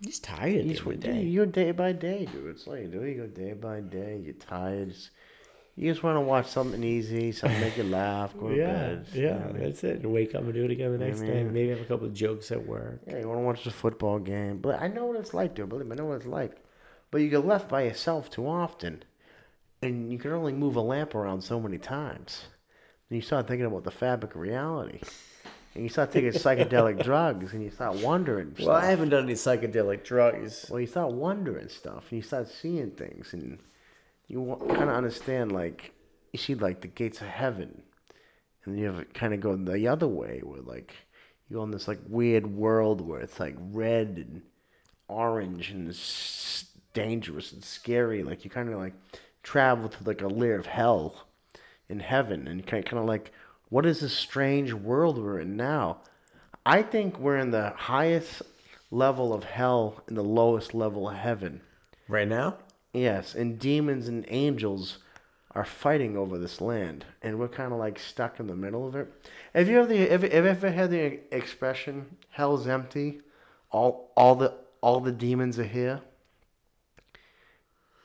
you're just tired You end of the just, day. you're day by day, dude. It's like you do. You go day by day. You're tired. Just- you just want to watch something easy, something make you laugh, go to Yeah, bed. you know yeah, I mean? that's it. And wake up and do it again the next day. mean- Maybe have a couple of jokes at work. Yeah, you want to watch the football game, but I know what it's like, dude. Believe me, I know what it's like. But you get left by yourself too often, and you can only move a lamp around so many times. And you start thinking about the fabric of reality, and you start taking psychedelic drugs, and you start wondering. Well, I haven't done any psychedelic drugs. Well, you start wondering stuff, and you start seeing things, and you kind of understand, like, you see, like, the gates of heaven, and you have kind of go the other way, where, like, you go in this like weird world where it's like red and orange and it's dangerous and scary. Like you kind of like travel to like a layer of hell in heaven, and kind kind of like, what is this strange world we're in now? I think we're in the highest level of hell and the lowest level of heaven. Right now? Yes, and demons and angels are fighting over this land, and we're kind of like stuck in the middle of it. Have you ever have, you ever had the expression "Hell's empty"? All all the all the demons are here.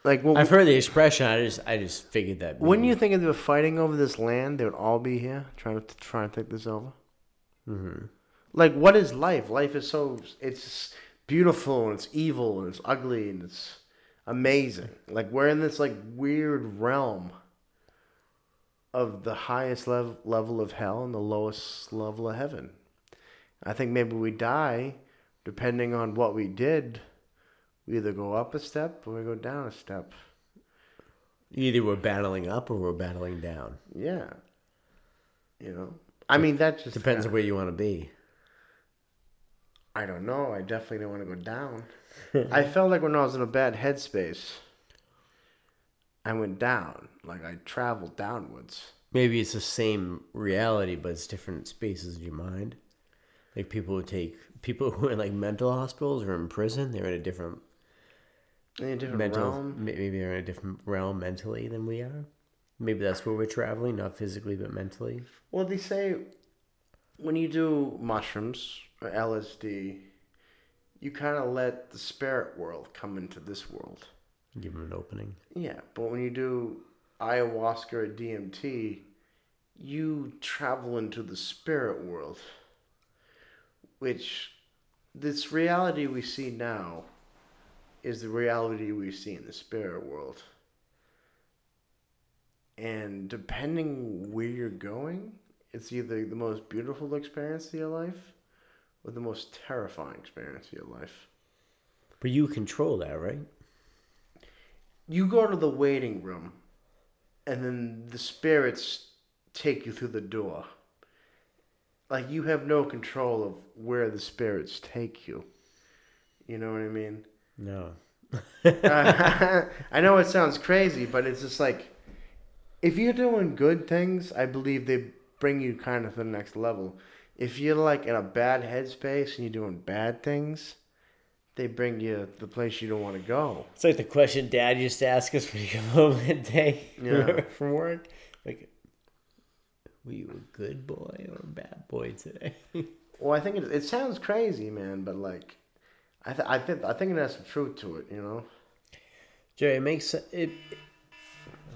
Like when, I've heard the expression. I just I just figured that. when you think of they were fighting over this land, they would all be here trying to try and take this over. Mm-hmm. Like, what is life? Life is so it's beautiful and it's evil and it's ugly and it's amazing. Like we're in this like weird realm of the highest level level of hell and the lowest level of heaven. I think maybe we die depending on what we did. We either go up a step or we go down a step. Either we're battling up or we're battling down. Yeah. You know. I mean that just Depends on where you want to be. I don't know. I definitely don't want to go down. I felt like when I was in a bad headspace, I went down. Like I traveled downwards. Maybe it's the same reality, but it's different spaces in your mind. Like people would take people who are in like mental hospitals or in prison. They're in a different In a different mental. realm. Maybe they're in a different realm mentally than we are. Maybe that's where we're traveling, not physically but mentally. Well, they say when you do mushrooms or LSD, you kind of let the spirit world come into this world. Give them an opening. Yeah, but when you do ayahuasca or DMT, you travel into the spirit world, which this reality we see now is the reality we see in the spirit world. And depending where you're going, it's either the most beautiful experience of your life the most terrifying experience of your life. But you control that, right? you go to the waiting room and then the spirits take you through the door like you have no control of where the spirits take you you know what i mean No. i know it sounds crazy but it's just like if you're doing good things i believe they bring you kind of to the next level if you're like in a bad headspace and you're doing bad things they bring you to the place you don't want to go It's like the question Dad used to ask us when you come home that day Yeah. from work. Like, were you a good boy or a bad boy today? Well, I think it, it sounds crazy, man, but like, I th- I think I think it has some truth to it, you know. Jerry, it makes se- it.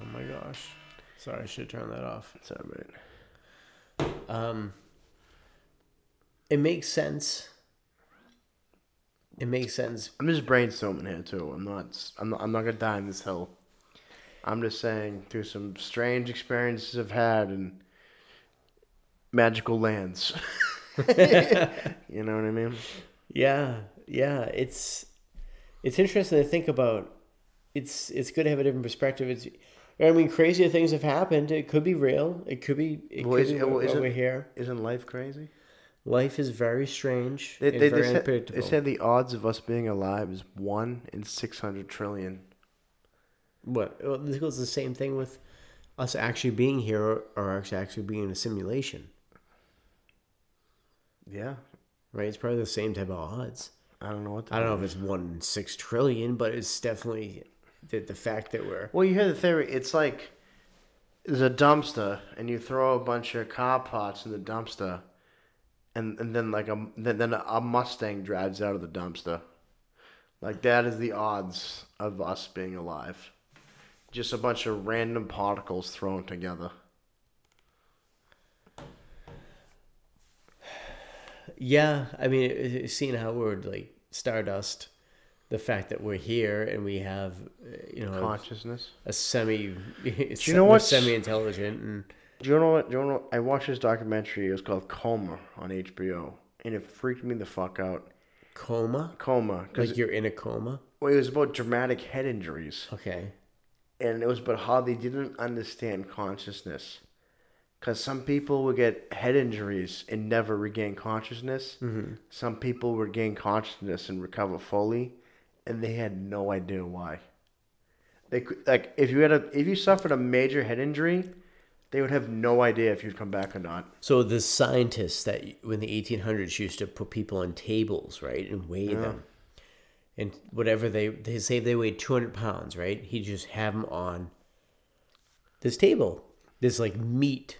Oh my gosh! Sorry, I should turn that off. It's all right. Um, it makes sense. It makes sense. I'm just brainstorming here too. I'm not I'm not I'm not gonna die on this hill. I'm just saying through some strange experiences I've had in magical lands. you know what I mean? Yeah, yeah. It's it's interesting to think about. It's it's good to have a different perspective. It's I mean, crazier things have happened. It could be real. It could be. It Well, could is- be well, isn't- over here. Isn't life crazy? Life is very strange They, they, very they, said, unpredictable. they said the odds of us being alive is one in six hundred trillion. What? Well, this goes the same thing with us actually being here or, or actually actually being in a simulation, Yeah, right? It's probably the same type of odds. I don't know what. I don't know if it's one in six trillion, but it's definitely the, the fact that we're Well, you hear the theory. It's like there's a dumpster, and you throw a bunch of car parts in the dumpster, and and then like a then, then a Mustang drives out of the dumpster. Like that is the odds of us being alive. Just a bunch of random particles thrown together. Yeah, I mean, seeing how we're like stardust, the fact that we're here and we have, uh, you know, Consciousness. a semi, it's you know what's- semi-intelligent and Do you know what? Do you know? I watched this documentary. It was called Coma on HBO, and it freaked me the fuck out. coma, Coma, like you're in a coma. well, it was about dramatic head injuries. Okay, and it was about how they didn't understand consciousness Because some people would get head injuries and never regain consciousness. Mm-hmm. Some people would gain consciousness and recover fully, and they had no idea why. They like if you had a if you suffered a major head injury, they would have no idea if you'd come back or not. So the scientists that in the 1800s used to put people on tables, right, and weigh Yeah. them, and whatever they they say they weighed 200 pounds, right? He just have them on this table, this like meat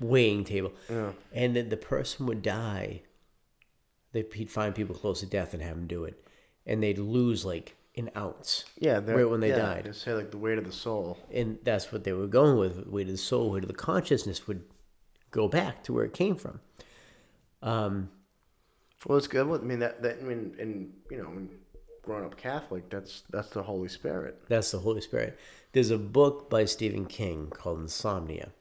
weighing table, Yeah. and then the person would die. They, he'd find people close to death and have them do it, and they'd lose like an ounce. Yeah, they're- Right when they yeah, died. They say like the weight of the soul. and that's what they were going with. Weight of the soul, weight of the consciousness would go back to where it came from. Um, Well, it's good. I mean that that I mean, and you know, when growing up Catholic, that's that's the Holy Spirit. that's the Holy Spirit. There's a book by Stephen King called Insomnia,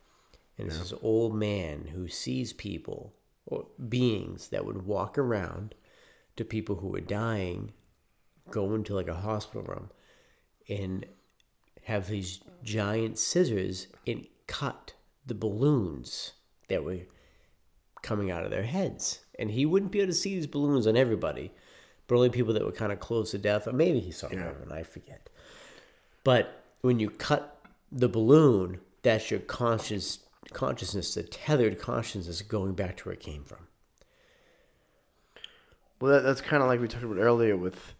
and it's this old man who sees people or beings that would walk around to people who were dying, go into like a hospital room, and have these giant scissors and cut the balloons that were coming out of their heads. And he wouldn't be able to see these balloons on everybody, but only people that were kind of close to death, or maybe he saw Yeah. everyone, I forget. But when you cut the balloon, that's your conscious consciousness, the tethered consciousness going back to where it came from. Well, that, that's kind of like we talked about earlier with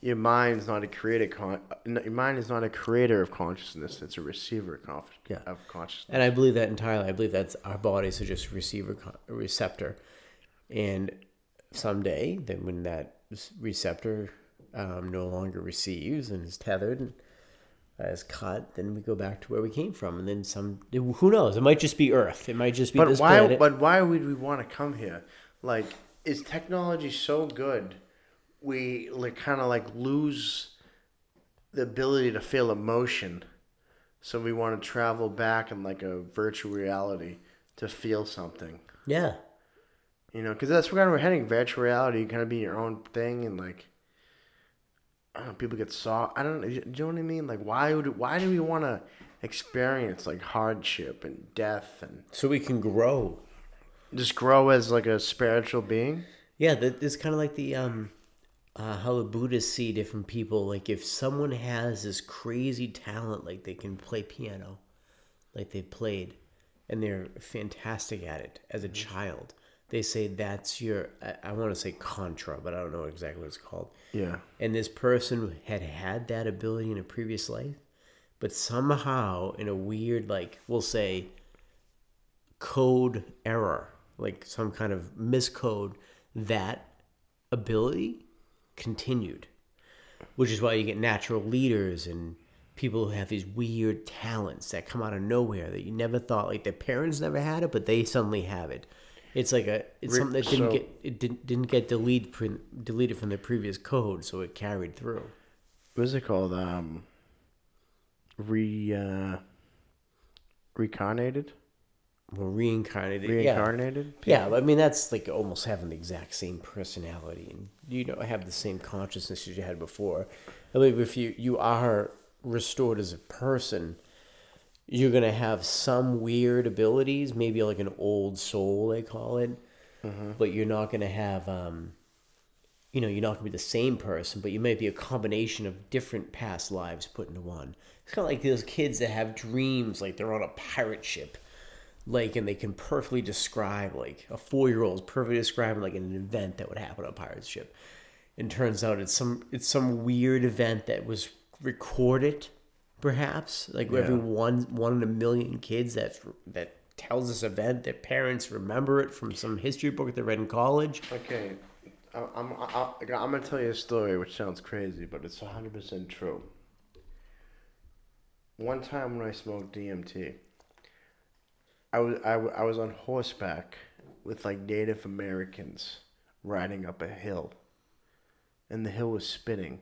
your mind's not a creator. Con- your mind is not a creator of consciousness; it's a receiver of, Yeah. of consciousness. And I believe that entirely. I believe that's our bodies are just receiver a receptor, and someday, then when that receptor um, no longer receives and is tethered and is cut, then we go back to where we came from, and then some. Who knows? It might just be Earth. It might just be But why? planet. But why would we want to come here? Like, is technology so good? We like kind of like lose the ability to feel emotion, so we want to travel back in like a virtual reality to feel something. yeah, You know, because that's where we're heading. Virtual reality, you kind of be your own thing, and like, I don't know, people get saw. I don't know. Do you know what I mean? Like, why would why do we want to experience like hardship and death and so we can grow. just grow as like a spiritual being? Yeah, that it's kind of like the um, uh, how the Buddhists see different people. Like if someone has this crazy talent, like they can play piano, like they played, and they're fantastic at it as a child. They say that's your. I, I want to say contra, but I don't know exactly what it's called. Yeah. And this person had had that ability in a previous life, but somehow in a weird, like we'll say, code error, like some kind of miscode, that ability continued. Which is why you get natural leaders and people who have these weird talents that come out of nowhere that you never thought, like their parents never had it, but they suddenly have it. It's like a it's something that didn't so- get it didn't, didn't get deleted from, deleted from the previous code, so it carried through. What is it called? Um. Re. Uh, reincarnated. Well, reincarnated. Reincarnated. Yeah, but I mean that's like almost having the exact same personality, and you don't have the same consciousness as you had before. I believe if you you are restored as a person, you're gonna have some weird abilities, maybe like an old soul they call it, but you're not gonna have, um, you know, you're not gonna be the same person, but you might be a combination of different past lives put into one. It's kind of like those kids that have dreams, like they're on a pirate ship like and they can perfectly describe like a four year old is perfectly describing like an event that would happen on a pirate ship. And turns out it's some it's some weird event that was recorded perhaps like every one one in a million kids that that tells this event their parents remember it from some history book they read in college. Okay, I'm, I'm I- I'm gonna tell you a story which sounds crazy, but it's hundred percent true. One time when I smoked DMT, I was I, I was on horseback with like Native Americans riding up a hill, and the hill was spinning,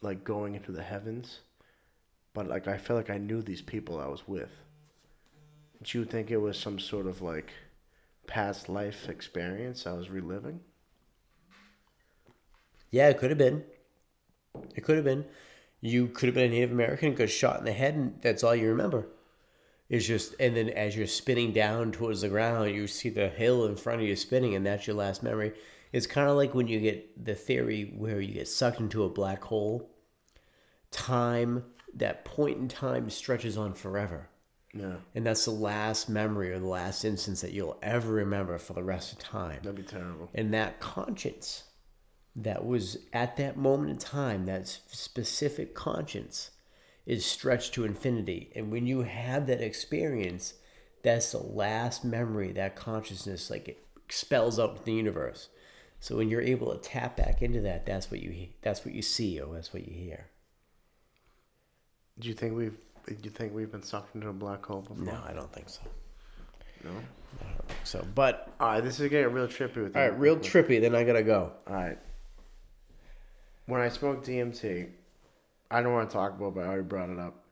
like going into the heavens, but like I felt like I knew these people I was with. Did you think it was some sort of like past life experience I was reliving? yeah it could have been. It could have been. You could have been a native american got shot in the head and that's all you remember It's just, and then as you're spinning down towards the ground, you see the hill in front of you spinning, and that's your last memory. It's kind of like when you get the theory where you get sucked into a black hole. Time, that point in time stretches on forever. Yeah, And that's the last memory or the last instance that you'll ever remember for the rest of time. that'd be terrible. And that conscience that was at that moment in time, that specific conscience, is stretched to infinity. And when you have that experience, that's the last memory, that consciousness, like it expels out to the universe. So when you're able to tap back into that, that's what you that's what you see or that's what you hear. Do you think we've? Do you think we've been sucked into a black hole before? No, I don't think so. No. I don't think so. But All right, this is getting real trippy with. all right, real trippy. Then I gotta go. All right. When I smoked DMT, I don't want to talk about, but I already brought it up.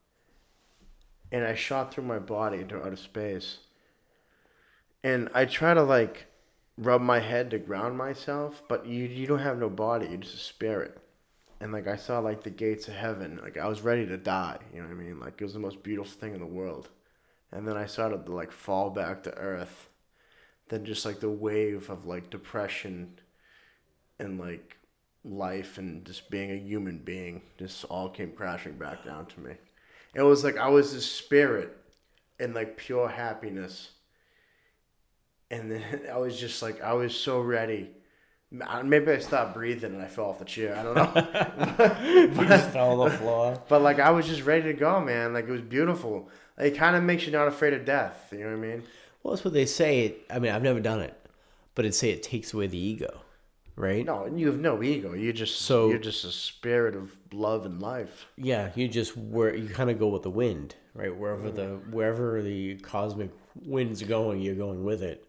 And I shot through my body into outer space. And I try to like rub my head to ground myself, but you you don't have no body, you're just a spirit. And like I saw like the gates of heaven, like I was ready to die, you know what I mean? Like it was the most beautiful thing in the world. And then I started to like fall back to earth. Then just like the wave of like depression and like life and just being a human being just all came crashing back down to me. It was like I was a spirit and like pure happiness. And then I was just like I was so ready. Maybe I stopped breathing and I fell off the chair. I don't know. You just fell on the floor. But like I was just ready to go, man. Like it was beautiful. It kind of makes you not afraid of death. You know what I mean? Well, that's what they say. I mean, I've never done it, but it say it takes away the ego, right? No, you have no ego. You just So- you're just a spirit of love and life. Yeah, you just where you kind of go with the wind, right? Wherever the mm. wherever the cosmic wind's going, you're going with it.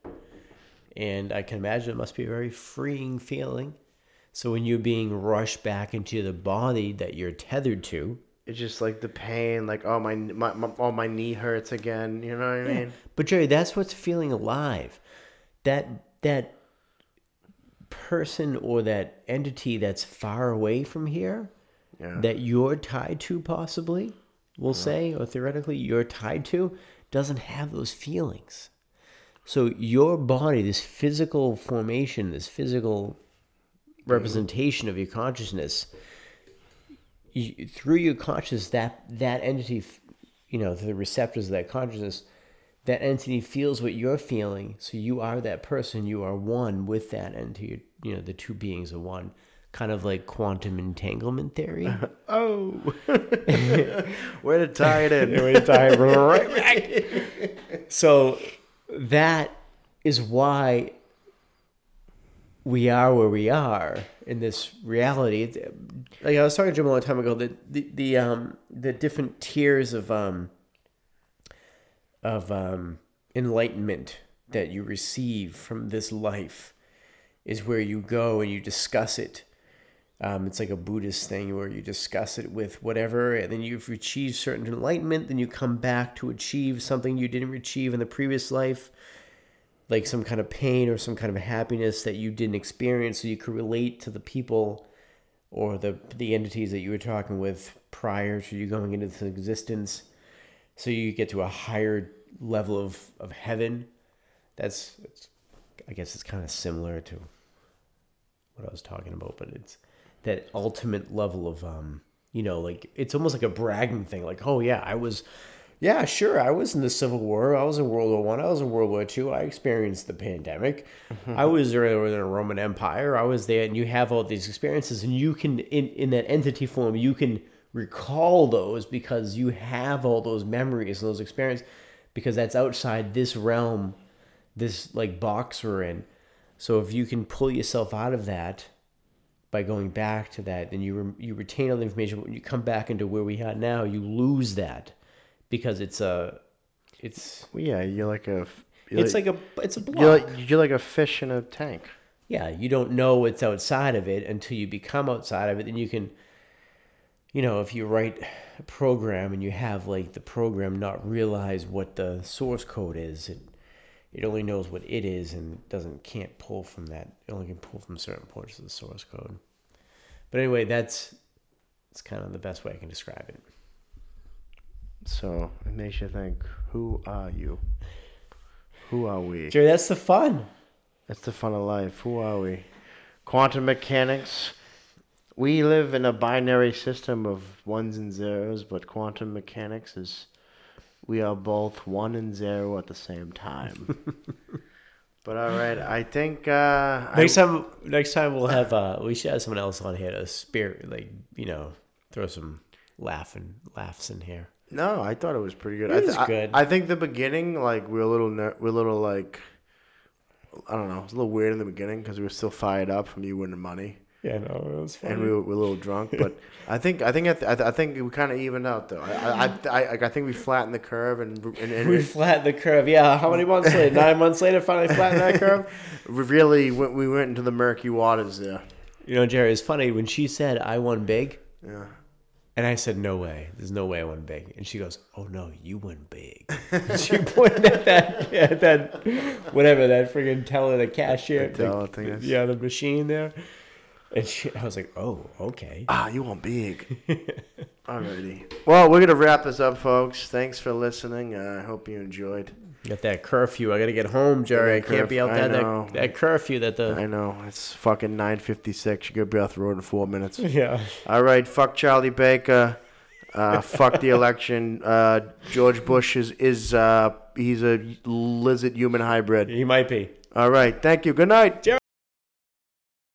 And I can imagine it must be a very freeing feeling. So when you're being rushed back into the body that you're tethered to, It's just like the pain, like oh my my, my oh my knee hurts again. You know what I mean? But Jerry, that's what's feeling alive. That that person or that entity that's far away from here Yeah. that you're tied to possibly, we'll say, or theoretically you're tied to, doesn't have those feelings. So your body, this physical formation, this physical representation of your consciousness, you, through your consciousness, that that entity, you know, the receptors of that consciousness, that entity feels what you're feeling. So you are that person. You are one with that entity. You know, the two beings are one. Kind of like quantum entanglement theory. Oh, way to tie it in. Way to tie it right back. So that is why we are where we are in this reality. Like I was talking to Jim a long time ago, the the, the um the different tiers of um of um enlightenment that you receive from this life is where you go and you discuss it. Um, it's like a Buddhist thing where you discuss it with whatever, and then you've achieved certain enlightenment, then you come back to achieve something you didn't achieve in the previous life, like some kind of pain or some kind of happiness that you didn't experience, so you could relate to the people or the the entities that you were talking with prior to you going into this existence. So you get to a higher level of, of heaven. That's, it's, I guess it's kind of similar to what I was talking about, but it's that ultimate level of um, you know, like it's almost like a bragging thing. Like, oh yeah, I was, yeah, sure, I was in the Civil War, I was in World War One, I, I was in World War Two, I experienced the pandemic, I was there in the Roman Empire, I was there, and you have all these experiences, and you can in in that entity form, you can recall those because you have all those memories and those experiences because that's outside this realm, this like box we're in. So if you can pull yourself out of that by going back to that, then you re- you retain all the information. When you come back into where we are now, you lose that because it's a it's Well, yeah, you're like a. You're it's like a it's a block. You're like, you're like a fish in a tank. yeah, you don't know what's outside of it until you become outside of it. Then you can, you know, if you write a program and you have like the program not realize what the source code is, it it only knows what it is and doesn't can't pull from that. It only can pull from certain portions of the source code. But anyway, that's it's kind of the best way I can describe it. So it makes you think, who are you? Who are we? Jerry, that's the fun. That's the fun of life. Who are we? Quantum mechanics. We live in a binary system of ones and zeros, but quantum mechanics is we are both one and zero at the same time. but all right, I think uh, I- Next time, next time we'll have. Uh, we should have someone else on here to spirit, like you know, throw some laughing laughs in here. No, I thought it was pretty good. It I, was I- good. I, think the beginning, like we are a little, ner- we're a little like, I don't know, it was a little weird in the beginning because we were still fired up from you winning money, Yeah, no, it was funny, and we were, we were a little drunk. But I think, I think, I, th- I think we kind of evened out though. I, I, I, I, I think we flattened the curve, and and, and we flattened the curve. Yeah, how many months later? Nine months later, finally flattened that curve. we really went, we went into the murky waters there. You know, Jerry, it's funny when she said I won big, Yeah. and I said no way. There's no way I won big, and she goes, Oh no, you won big. She pointed at that, at that, whatever that friggin' teller, the cashier, the- yeah, the machine there. And she, I was like, Oh, okay. Ah, you want big. Alrighty. Well, we're gonna wrap this up, folks. Thanks for listening. Uh, I hope you enjoyed. Got that curfew. I gotta get home, Jerry. I can't be out there. That, that curfew that the I know it's fucking nine fifty six. You could be off the road in four minutes. yeah. All right, fuck Charlie Baker. Uh, fuck the election. Uh, George Bush is is uh, he's a lizard human hybrid. He might be. All right, thank you. Good night.